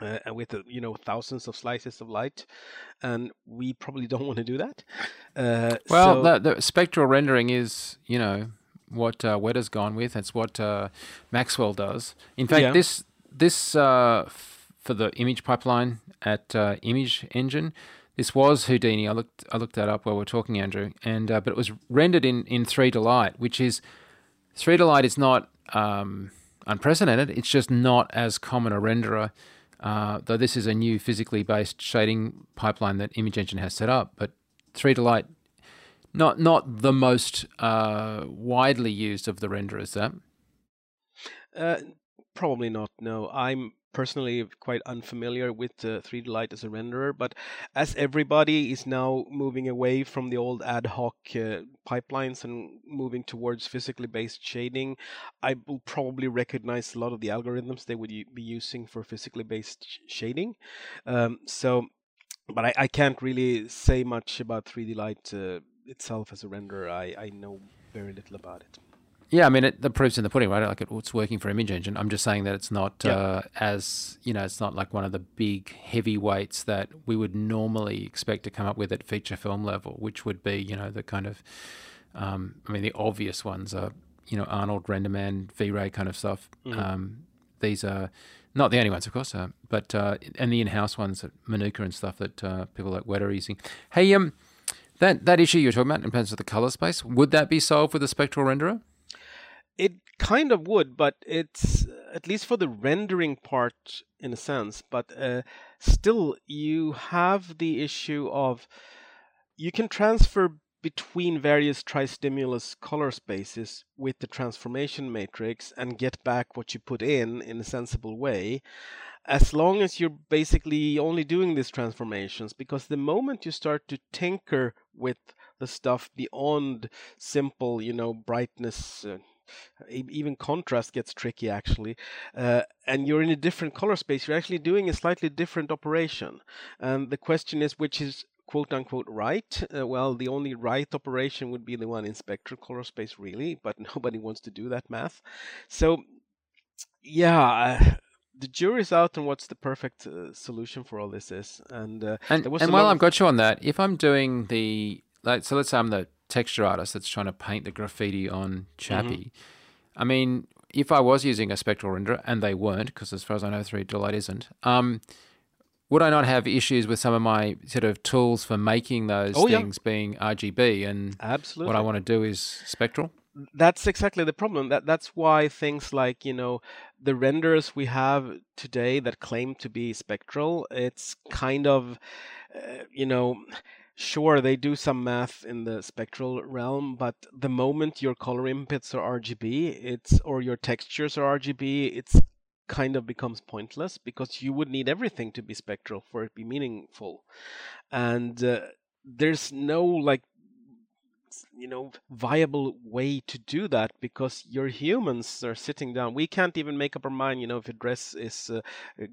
uh, with uh, you know thousands of slices of light, and we probably don't want to do that. Uh, well, so... the, the, spectral rendering is you know what uh, Weta's gone with. It's what uh, Maxwell does. In fact, yeah. this this uh, f- for the image pipeline at uh, Image Engine. This was Houdini. I looked I looked that up while we are talking, Andrew, and uh, but it was rendered in in 3Delight, which is 3Delight is not um, unprecedented. It's just not as common a renderer. Uh, though this is a new physically based shading pipeline that Image Engine has set up, but 3Delight not not the most uh, widely used of the renderers. That uh, probably not. No, I'm personally quite unfamiliar with uh, 3Delight as a renderer, but as everybody is now moving away from the old ad hoc uh, pipelines and moving towards physically based shading, I will probably recognize a lot of the algorithms they would be using for physically based shading. Um, so, but I, I, can't really say much about 3Delight. Uh, itself as a renderer, I, I know very little about it. Yeah, I mean, it, the proof's in the pudding, right? Like it, it's working for Image Engine. I'm just saying that it's not yeah. uh, as you know, it's not like one of the big heavyweights that we would normally expect to come up with at feature film level, which would be you know the kind of, um, I mean, the obvious ones are you know Arnold Renderman, V-Ray kind of stuff. Mm-hmm. Um, these are not the only ones, of course, uh, but uh, and the in-house ones, at Manuka and stuff that uh, people like Weta are using. Hey, um, that that issue you're talking about in terms of the color space, would that be solved with a spectral renderer? It kind of would, but it's at least for the rendering part in a sense. But uh, still, you have the issue of you can transfer between various tri-stimulus color spaces with the transformation matrix and get back what you put in in a sensible way. As long as you're basically only doing these transformations because the moment you start to tinker with the stuff beyond simple you know brightness uh, even contrast gets tricky actually uh, and you're in a different color space you're actually doing a slightly different operation. And the question is which is quote unquote right uh, well the only right operation would be the one in spectral color space really but nobody wants to do that math so yeah the jury's out on what's the perfect uh, solution for all this is. And uh, and, and while I've got you on that, if I'm doing the like, so let's say I'm the texture artist that's trying to paint the graffiti on Chappie. Mm-hmm. I mean, if I was using a spectral renderer, and they weren't, because as far as I know, 3D Delight isn't. Um, would I not have issues with some of my sort of tools for making those oh, things yeah. being RGB? And absolutely, what I want to do is spectral that's exactly the problem. That that's why things like you know the renderers we have today that claim to be spectral, it's kind of uh, you know. Sure, they do some math in the spectral realm, but the moment your color inputs are RGB, it's or your textures are RGB, it's kind of becomes pointless because you would need everything to be spectral for it to be meaningful. And uh, there's no like you know viable way to do that because your humans are sitting down we can't even make up our mind you know if a dress is uh,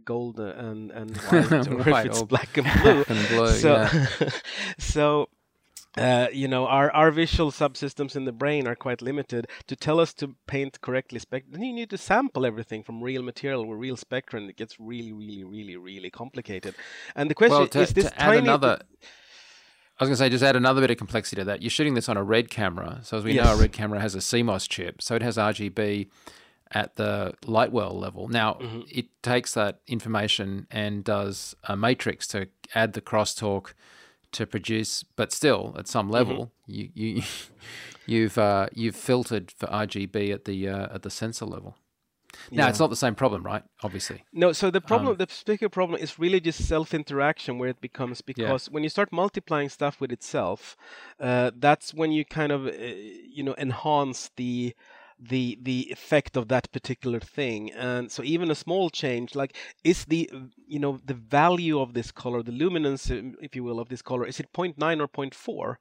gold and and white or if it's black and blue, and blue so yeah. so uh, you know, our, our visual subsystems in the brain are quite limited. To tell us to paint correctly spec, then you need to sample everything from real material with real spectrum. And it gets really, really, really, really complicated. And the question well, to, is: this to add another I was going to say, just add another bit of complexity to that. You're shooting this on a red camera. So, as we yes. know, a red camera has a CMOS chip. So, it has RGB at the light well level. Now, mm-hmm. it takes that information and does a matrix to add the crosstalk to produce, but still, at some mm-hmm. level, mm-hmm. you, you, you've, uh, you've filtered for RGB at the, uh, at the sensor level. Now Yeah. it's not the same problem, right? Obviously. No, so the problem, Um, the particular problem is really just self-interaction where it becomes because when you start multiplying stuff with itself, uh, that's when you kind of, uh, you know, enhance the the the effect of that particular thing. And so even a small change, like is the you know the value of this color, the luminance, um, if you will, of this color, is it 0.9 or 0.4?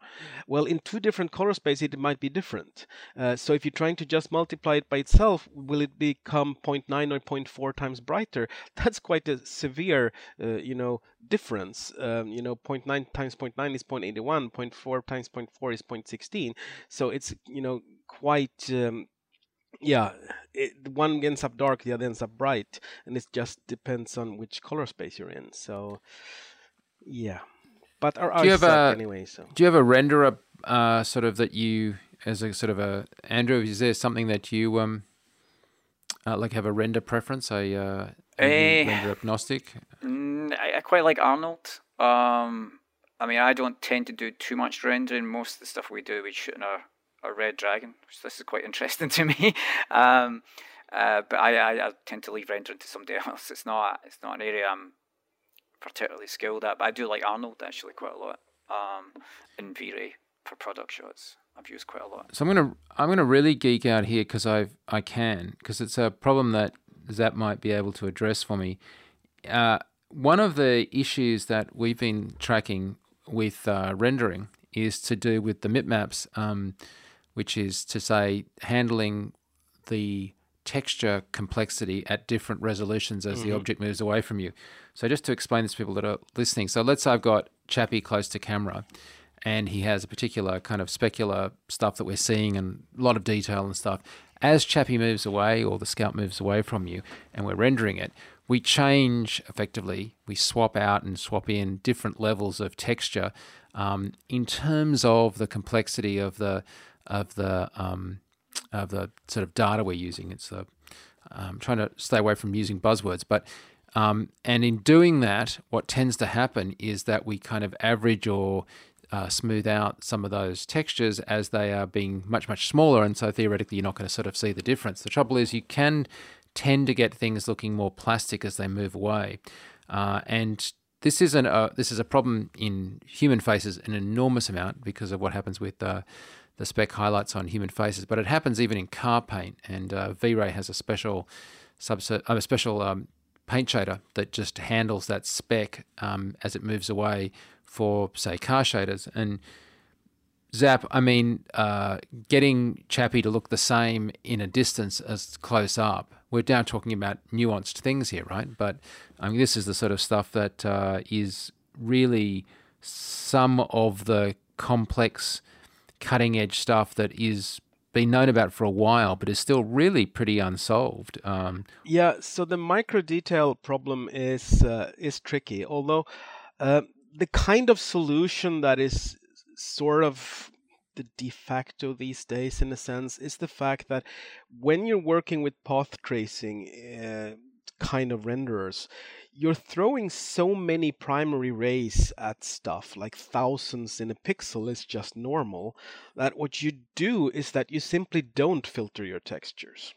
Well, in two different color spaces, it might be different. Uh, so if you're trying to just multiply it by itself, will it become 0.9 or 0.4 times brighter? That's quite a severe, uh, you know, difference. Um, you know, 0.9 times 0.9 is 0.81, 0.4 times 0.4 is 0.16. So it's you know quite. Um, yeah, it, one ends up dark, the other ends up bright, and it just depends on which color space you're in. So, yeah, but our Do you have a- anyway. So Do you have a renderer uh, sort of that you, as a sort of a Andrew? Is there something that you um, uh, like have a render preference? A uh, are Eh. render agnostic? Mm, I, I quite like Arnold. Um, I mean, I don't tend to do too much rendering. Most of the stuff we do, we shoot in a, a red dragon, which this is quite interesting to me. um, uh, but I, I, I tend to leave rendering to somebody else. It's not it's not an area I'm particularly skilled at. But I do like Arnold actually quite a lot. Um, and V-Ray for product shots, I've used quite a lot. So I'm gonna I'm gonna really geek out here because I I can because it's a problem that Zap might be able to address for me. Uh, one of the issues that we've been tracking with uh, rendering is to do with the mipmaps, um, which is to say handling the texture complexity at different resolutions as the object moves away from you. So just to explain this to people that are listening, so let's say I've got Chappie close to camera, and he has a particular kind of specular stuff that we're seeing and a lot of detail and stuff. As Chappie moves away or the scout moves away from you and we're rendering it, we change effectively, we swap out and swap in different levels of texture um, in terms of the complexity of the of the um, of the sort of data we're using. It's the um, trying to stay away from using buzzwords, but um, and in doing that, what tends to happen is that we kind of average or uh, smooth out some of those textures as they are being much much smaller, and so theoretically you're not going to sort of see the difference. The trouble is you can tend to get things looking more plastic as they move away, uh, and this isn't a this is a problem in human faces an enormous amount because of what happens with uh, the spec highlights on human faces, but it happens even in car paint. And uh, V-Ray has a special subset, uh, a special um, paint shader that just handles that spec um, as it moves away for say car shaders. And Zap, I mean, uh, getting Chappie to look the same in a distance as close up. We're now talking about nuanced things here, right? But I mean, this is the sort of stuff that uh, is really some of the complex, cutting edge stuff that is been known about for a while, but is still really pretty unsolved. Um, Yeah, so the micro detail problem is uh, is tricky. Although uh, the kind of solution that is sort of the de facto these days, in a sense, is the fact that when you're working with path tracing uh, kind of renderers, you're throwing so many primary rays at stuff, like thousands in a pixel is just normal, that what you do is that you simply don't filter your textures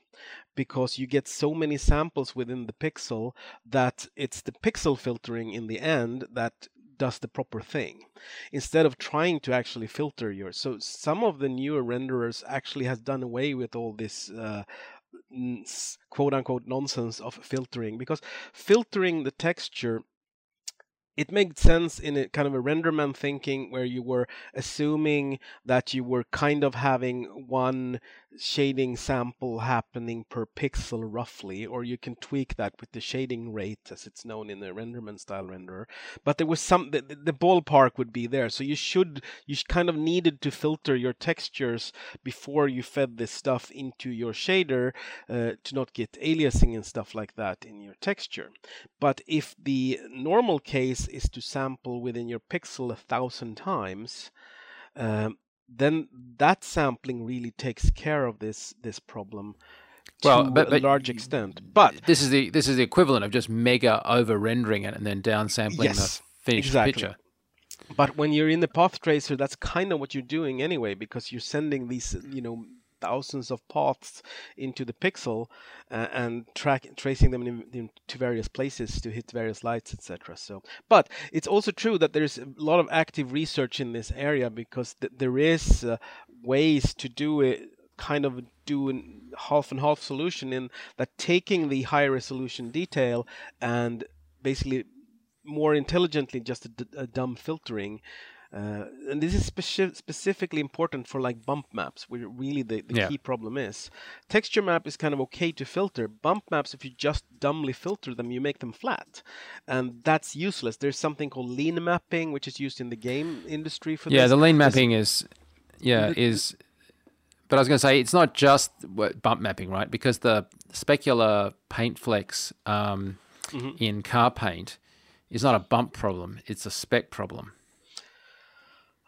because you get so many samples within the pixel that it's the pixel filtering in the end that does the proper thing instead of trying to actually filter your so some of the newer renderers actually has done away with all this uh, quote unquote nonsense of filtering because filtering the texture it made sense in a kind of a renderman thinking where you were assuming that you were kind of having one shading sample happening per pixel roughly, or you can tweak that with the shading rate as it's known in the renderman style renderer. But there was some the, the ballpark would be there, so you should you kind of needed to filter your textures before you fed this stuff into your shader uh, to not get aliasing and stuff like that in your texture. But if the normal case is to sample within your pixel a thousand times, um, then that sampling really takes care of this this problem Well, to but- but a large extent. But this is the this is the equivalent of just mega over rendering it and then downsampling Yes, the finished exactly. picture. but when you're in the path tracer, that's kind of what you're doing anyway, because you're sending these you know thousands of paths into the pixel uh, and track tracing them in, in, to various places to hit various lights, etc. So, but it's also true that there's a lot of active research in this area because th- there is uh, ways to do it kind of do a half and half solution in that taking the high resolution detail and basically more intelligently just a, a dumb filtering uh, and this is speci- specifically important for like bump maps, where really the, the yeah. key problem is. Texture map is kind of okay to filter. Bump maps, if you just dumbly filter them, you make them flat, and that's useless. There's something called lean mapping, which is used in the game industry for yeah, this. the lean mapping is, yeah, the, is. But I was going to say it's not just bump mapping, right? Because the specular paint flecks um, mm-hmm. in car paint is not a bump problem; it's a spec problem.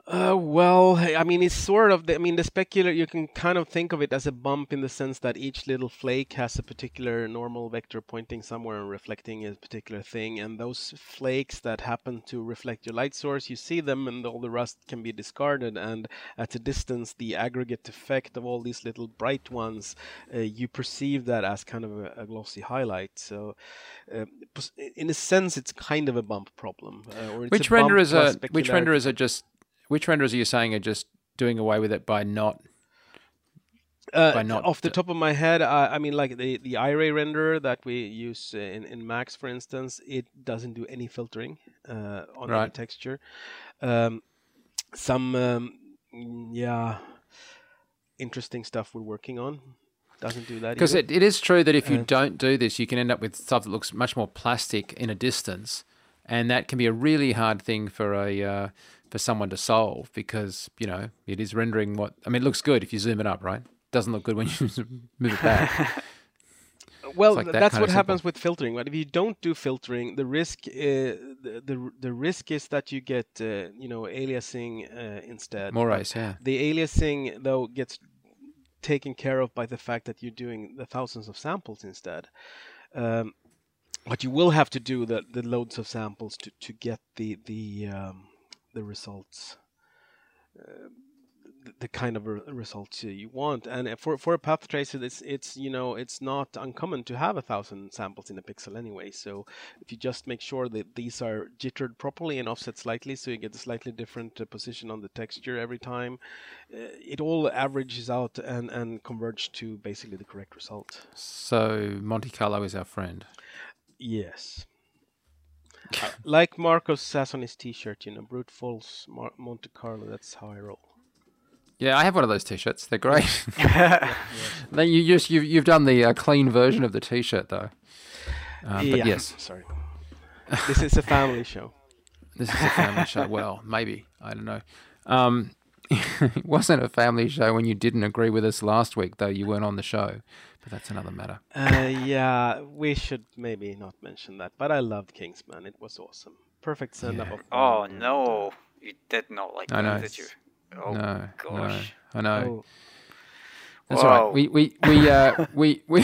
Uh, well, I mean, it's sort of. The, I mean, the specular. You can kind of think of it as a bump in the sense that each little flake has a particular normal vector pointing somewhere and reflecting a particular thing, and those flakes that happen to reflect your light source, you see them, and all the rust can be discarded. And at a distance, the aggregate effect of all these little bright ones, uh, you perceive that as kind of a, a glossy highlight. So, uh, in a sense, it's kind of a bump problem. Uh, which renderers are which renderers are just which renderers are you saying are just doing away with it by not? Uh, by not off the top of my head, uh, I mean, like the the Iray renderer that we use in in Max, for instance, it doesn't do any filtering uh, on right. any texture. Um, some, um, yeah, interesting stuff we're working on doesn't do that because it, it is true that if you don't do this you can end up with stuff that looks much more plastic in a distance and that can be a really hard thing for a uh, for someone to solve because you know it is rendering what I mean. It looks good if you zoom it up, right? Doesn't look good when you move it back. well, like that that's what happens with filtering. Right? If you don't do filtering, the risk uh, the, the the risk is that you get uh, you know aliasing uh, instead. More ice, yeah. The aliasing though gets taken care of by the fact that you're doing the thousands of samples instead. Um, but you will have to do the, the loads of samples to, to get the the um, the results, uh, the, kind of re- results you want. And for for a path tracer, it's it's you know it's not uncommon to have a thousand samples in a pixel anyway. So if you just make sure that these are jittered properly and offset slightly, so you get a slightly different uh, position on the texture every time, uh, it all averages out and and converge to basically the correct result. So Monte Carlo is our friend. Yes. Like Marcos says on his T-shirt, you know, brute force Mar- Monte Carlo. That's how I roll. Yeah, I have one of those T-shirts. They're great. then you just you've you've done the uh, clean version of the T-shirt though. Uh, yeah, yes. Sorry. This is a family show. This is a family show. Well, maybe I don't know. Um, it wasn't a family show when you didn't agree with us last week, though. You weren't on the show. But that's another matter. Uh, yeah, we should maybe not mention that. But I loved Kingsman. It was awesome. Perfect send up. Yeah. Oh no, you did not like I that, know. did you? Oh no, gosh. No, I know. Oh. That's Whoa. all right. We we we uh, we we.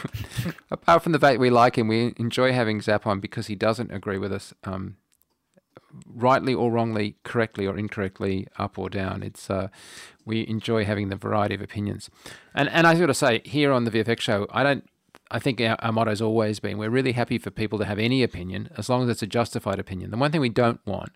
apart from the fact we like him, we enjoy having Zap on because he doesn't agree with us. Um, rightly or wrongly, correctly or incorrectly, up or down. It's uh, we enjoy having the variety of opinions, and and I got to say here on the VFX show, I don't. I think our, our motto's always been we're really happy for people to have any opinion as long as it's a justified opinion. The one thing we don't want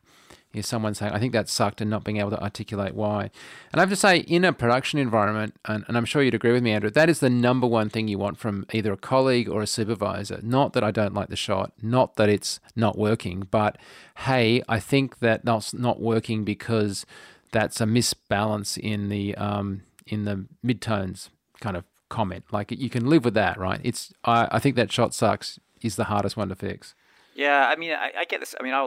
is someone saying, I think that sucked and not being able to articulate why. And I have to say, in a production environment, and, and, I'm sure you'd agree with me, Andrew, that is the number one thing you want from either a colleague or a supervisor. Not that I don't like the shot, not that it's not working, but hey, I think that that's not working because that's a misbalance in the um, in the midtones kind of comment. Like you can live with that, right? It's I, I think that shot sucks is the hardest one to fix. Yeah, I mean, I, I get this. I mean, I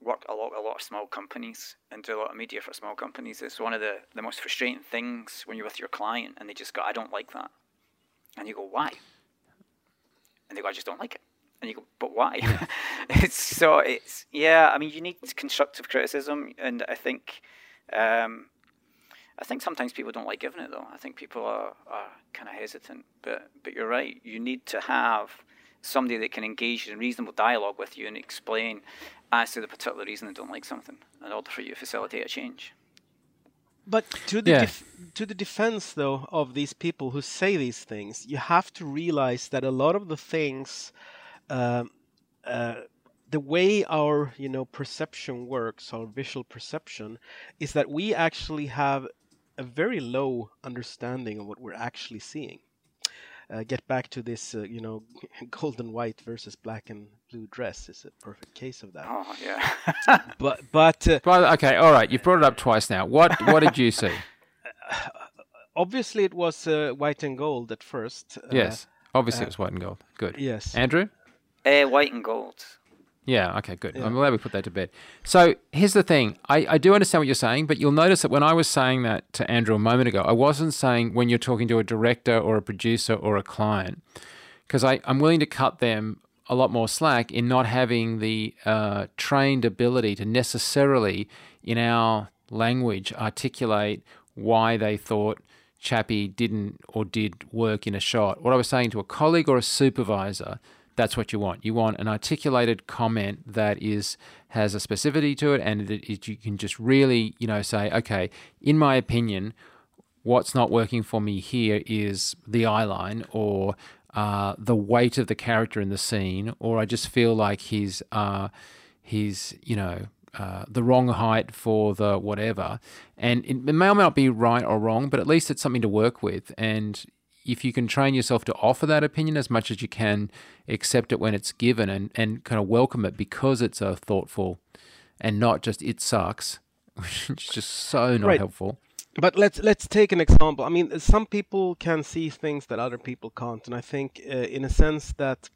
work a lot, a lot of small companies and do a lot of media for small companies. It's one of the, the most frustrating things when you're with your client and they just go, I don't like that. And you go, why? And they go, I just don't like it. And you go, but why? it's so it's yeah. I mean, you need constructive criticism, and I think, um, I think sometimes people don't like giving it though. I think people are, are kind of hesitant. But but you're right. You need to have somebody that can engage in reasonable dialogue with you and explain as to the particular reason they don't like something in order for you to facilitate a change. But to the Yeah. def- to the defense though of these people who say these things, you have to realize that a lot of the things, um, uh, the way our you know perception works, our visual perception, is that we actually have a very low understanding of what we're actually seeing. Uh, get back to this, uh, you know, gold and white versus black and blue dress is a perfect case of that. Oh yeah. But but uh, Well, okay, all right. You've brought it up twice now. What what did you see? obviously it was uh, white and gold at first. uh, Yes, obviously it was white and gold. Good. Yes. Andrew. uh, white and gold. Yeah, okay, good. Yeah. I'm glad we put that to bed. So here's the thing I, I do understand what you're saying, but you'll notice that when I was saying that to Andrew a moment ago, I wasn't saying when you're talking to a director or a producer or a client, because I'm willing to cut them a lot more slack in not having the uh, trained ability to necessarily, in our language, articulate why they thought Chappie didn't or did work in a shot. What I was saying to a colleague or a supervisor, that's what you want. You want an articulated comment that is has a specificity to it, and it, you can just really, you know, say, okay, in my opinion, what's not working for me here is the eye line or uh, the weight of the character in the scene, or I just feel like he's uh, he's you know uh, the wrong height for the whatever, and it may or may not be right or wrong, but at least it's something to work with. And if you can train yourself to offer that opinion as much as you can, accept it when it's given, and and kind of welcome it because it's a thoughtful, and not just it sucks, which is just so not Right. helpful. But let's let's take an example. I mean, some people can see things that other people can't, and I think, uh, in a sense, that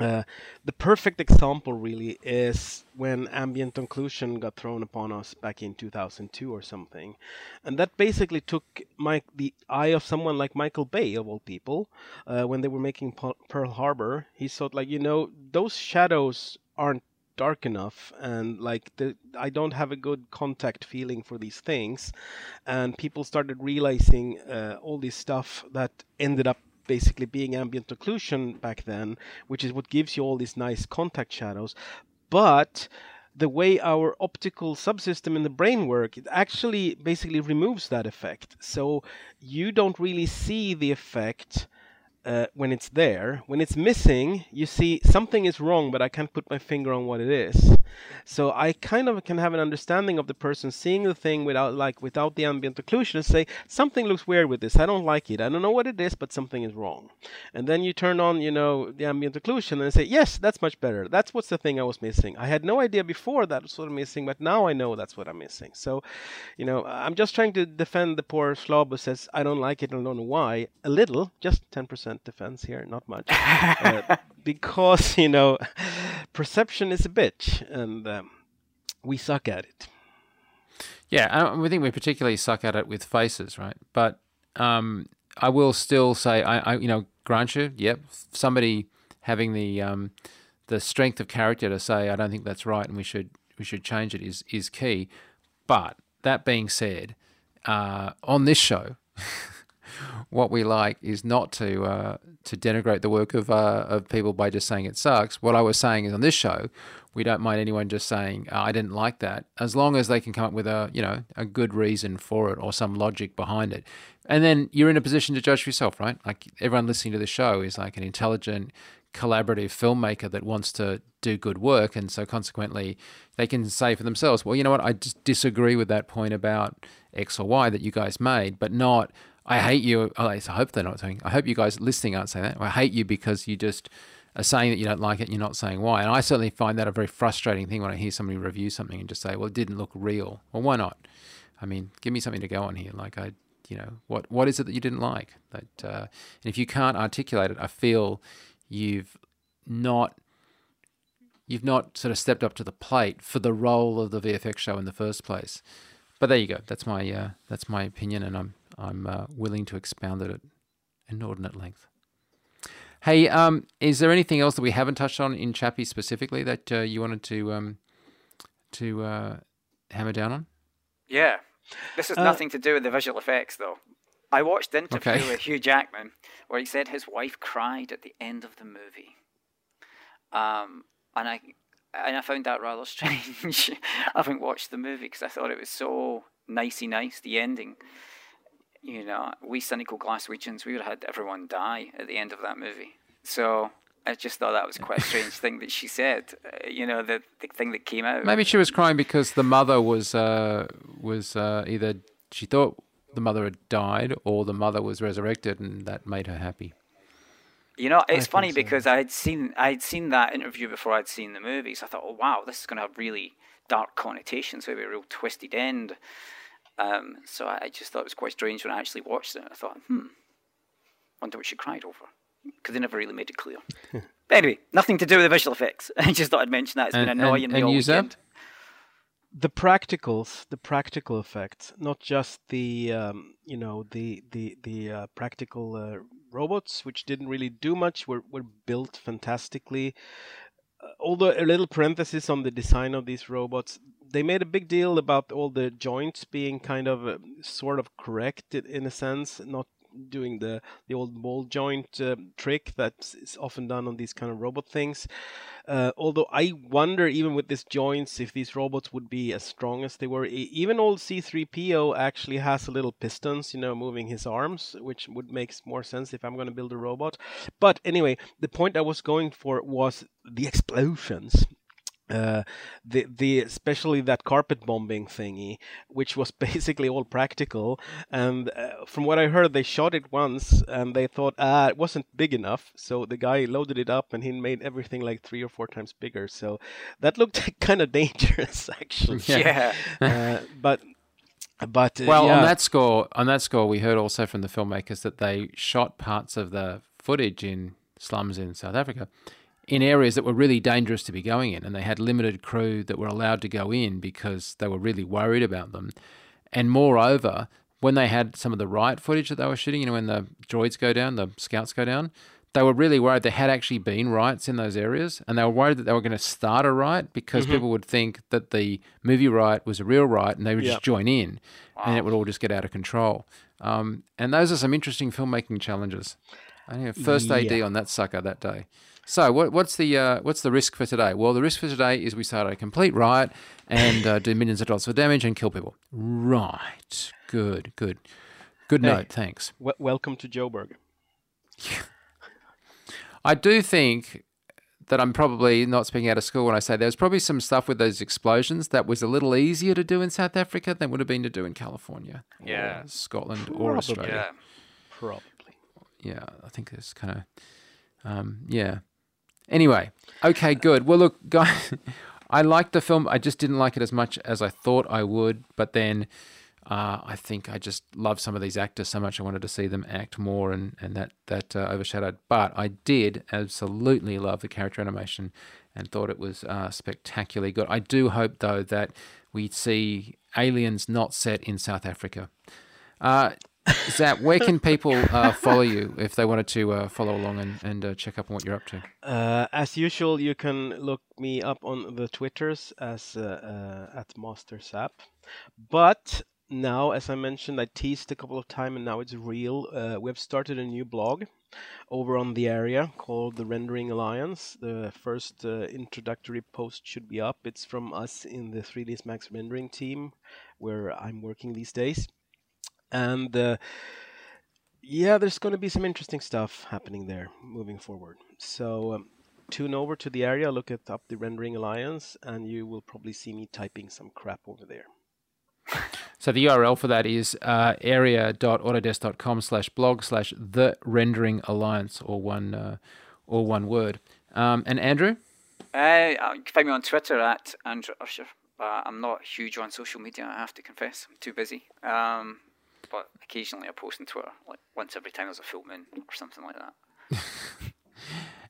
uh, the perfect example really is when ambient occlusion got thrown upon us back in 2002 or something, and that basically took my the eye of someone like Michael Bay of all people uh, when they were making Pearl Harbor. He thought like, you know, those shadows aren't dark enough and like the I don't have a good contact feeling for these things and people started realizing uh, all this stuff that ended up basically being ambient occlusion back then which is what gives you all these nice contact shadows. But the way our optical subsystem in the brain work it actually basically removes that effect. So you don't really see the effect uh, when it's there. When it's missing, you see something is wrong, but I can't put my finger on what it is. So I kind of can have an understanding of the person seeing the thing without like without the ambient occlusion and say something looks weird with this. I don't like it. I don't know what it is, but something is wrong. And then you turn on, you know, the ambient occlusion and say, yes, that's much better. That's what's the thing I was missing. I had no idea before that was what I'm missing, but now I know that's what I'm missing. So, you know, I'm just trying to defend the poor slob who says I don't like it and I don't know why. A little, just 10% defense here, not much, uh, because you know, perception is a bitch, and um, we suck at it. Yeah, I we think we particularly suck at it with faces, right? But um, I will still say, I, I, you know, grant you, yep, somebody having the um, the strength of character to say, I don't think that's right, and we should we should change it is is key. But that being said, uh, on this show, what we like is not to uh, to denigrate the work of uh, of people by just saying it sucks. What I was saying is on this show, we don't mind anyone just saying "Oh, I didn't like that, as long as they can come up with a you know a good reason for it or some logic behind it, and then you're in a position to judge for yourself, right? Like everyone listening to the show is like an intelligent, collaborative filmmaker that wants to do good work, and so consequently, they can say for themselves, well, you know what, I just disagree with that point about X or Y that you guys made, but not. I hate you. At I hope they're not saying. I hope you guys listening aren't saying that. I hate you because you just are saying that you don't like it. and You're not saying why. And I certainly find that a very frustrating thing when I hear somebody review something and just say, "Well, it didn't look real." Well, why not? I mean, give me something to go on here. Like I, you know, what what is it that you didn't like? That uh, and if you can't articulate it, I feel you've not you've not sort of stepped up to the plate for the role of the VFX show in the first place. But there you go. That's my uh, that's my opinion, and I'm I'm uh, willing to expound it at inordinate length. Hey, um, is there anything else that we haven't touched on in Chappie specifically that uh, you wanted to um, to uh, hammer down on? Yeah. This has Uh, nothing to do with the visual effects, though. I watched the interview Okay. with Hugh Jackman where he said his wife cried at the end of the movie. Um, and I and I found that rather strange. I haven't watched the movie because I thought it was so nicey nice, the ending. You know, we cynical Glaswegians, we would have had everyone die at the end of that movie. So I just thought that was quite a strange thing that she said. Uh, you know, the the thing that came out. Maybe she was crying because the mother was uh, was uh, either she thought the mother had died or the mother was resurrected, and that made her happy. You know, it's funny so. because I had seen I had seen that interview before I'd seen the movie, so I thought, oh wow, this is going to have really dark connotations, maybe a real twisted end. Um, so I just thought it was quite strange when I actually watched it. I thought, hmm, wonder what she cried over because they never really made it clear. anyway, nothing to do with the visual effects. I just thought I'd mention that. It's and, been annoying and, and all weekend. The practicals, the practical effects, not just the um, you know the the the uh, practical uh, robots, which didn't really do much, were were built fantastically. Uh, although a little parenthesis on the design of these robots, they made a big deal about all the joints being kind of uh, sort of corrected in a sense, not doing the the old ball joint uh, trick that is often done on these kind of robot things. Uh, although I wonder, even with these joints, if these robots would be as strong as they were. even old C3PO actually has a little pistons, you know, moving his arms, which would make more sense if I'm going to build a robot. But anyway, the point I was going for was the explosions uh, the the especially that carpet bombing thingy, which was basically all practical. And uh, from what I heard, they shot it once and they thought ah it wasn't big enough, so the guy loaded it up and he made everything like three or four times bigger. So that looked kind of dangerous actually. Yeah. uh, but but uh, well, yeah. on that score, on that score, we heard also from the filmmakers that they shot parts of the footage in slums in South Africa in areas that were really dangerous to be going in, and they had limited crew that were allowed to go in because they were really worried about them. And moreover, when they had some of the riot footage that they were shooting, you know, when the droids go down, the scouts go down, they were really worried there had actually been riots in those areas, and they were worried that they were going to start a riot because mm-hmm. people would think that the movie riot was a real riot, and they would yep. just join in, wow. and it would all just get out of control. Um, and those are some interesting filmmaking challenges. I think first AD on that sucker that day. So, what, what's the uh, what's the risk for today? Well, the risk for today is we start a complete riot and uh, do millions of dollars of damage and kill people. Right. Good. Good. Good hey, note. Thanks. W- welcome to Joburg. I do think that I'm probably not speaking out of school when I say there's probably some stuff with those explosions that was a little easier to do in South Africa than would have been to do in California, yeah, or Scotland, probably. or Australia. Yeah. Probably. Yeah, I think there's kind of, um, yeah. Anyway, okay, good. Well, look, guys, I liked the film. I just didn't like it as much as I thought I would. But then uh, I think I just love some of these actors so much. I wanted to see them act more, and and that that uh, overshadowed. But I did absolutely love the character animation and thought it was uh, spectacularly good. I do hope though that we see aliens not set in South Africa. Zap, where can people uh, follow you if they wanted to uh, follow along and, and uh, check up on what you're up to? Uh, as usual, you can look me up on the Twitters as uh, uh, at Master Zap. But now, as I mentioned, I teased a couple of times and now it's real. we've started a new blog over on the area called the Rendering Alliance. The first introductory post should be up. It's from us in the 3ds Max rendering team where I'm working these days and uh, yeah, there's going to be some interesting stuff happening there moving forward. So um, tune over to the area, look at up the Rendering Alliance, and you will probably see me typing some crap over there. So the URL for that is uh, area.autodesk.com slash blog slash the rendering alliance or one uh, or one word. Um, and Andrew? Uh, you can find me on Twitter at Andrew Usher. Uh, I'm not huge on social media, I have to confess. I'm too busy. Um, but occasionally I post on Twitter, like once every time there's a full moon or something like that.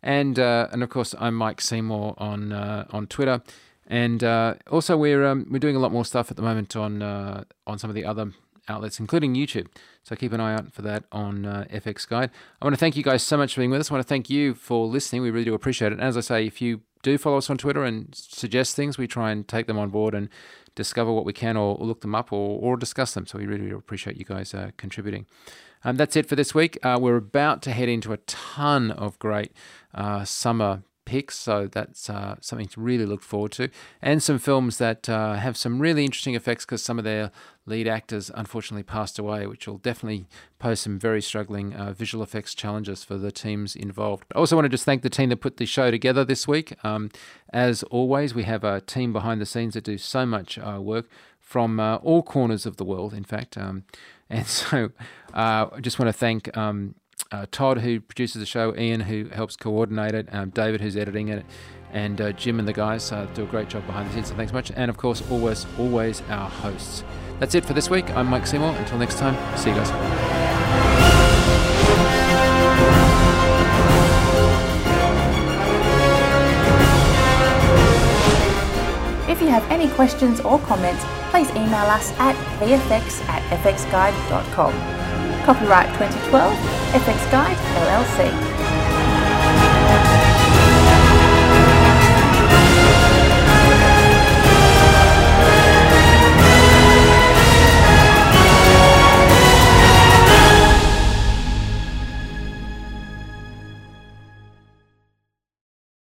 and uh, and of course, I'm Mike Seymour on uh, on Twitter, and uh, also we're um, we're doing a lot more stuff at the moment on uh, on some of the other outlets, including YouTube. So keep an eye out for that on uh, FX Guide. I want to thank you guys so much for being with us. I want to thank you for listening. We really do appreciate it. And as I say, if you do follow us on Twitter and suggest things, we try and take them on board and discover what we can or, look them up or, or discuss them. So we really, really appreciate you guys uh, contributing. Um, that's it for this week. Uh, we're about to head into a ton of great uh, summer picks, so that's uh, something to really look forward to. And some films that uh, have some really interesting effects because some of their lead actors unfortunately passed away, which will definitely pose some very struggling uh, visual effects challenges for the teams involved. I also want to just thank the team that put the show together this week. Um, as always, we have a team behind the scenes that do so much uh, work from uh, all corners of the world, in fact. Um, and so uh, I just want to thank. Um, uh, Todd, who produces the show, Ian, who helps coordinate it, um, David, who's editing it, and uh, Jim and the guys uh, do a great job behind the scenes. So thanks much. And of course, always, always our hosts. That's it for this week. I'm Mike Seymour. Until next time, see you guys. If you have any questions or comments, please email us at vfx at fxguide.com. Copyright 2012, FX Guide LLC.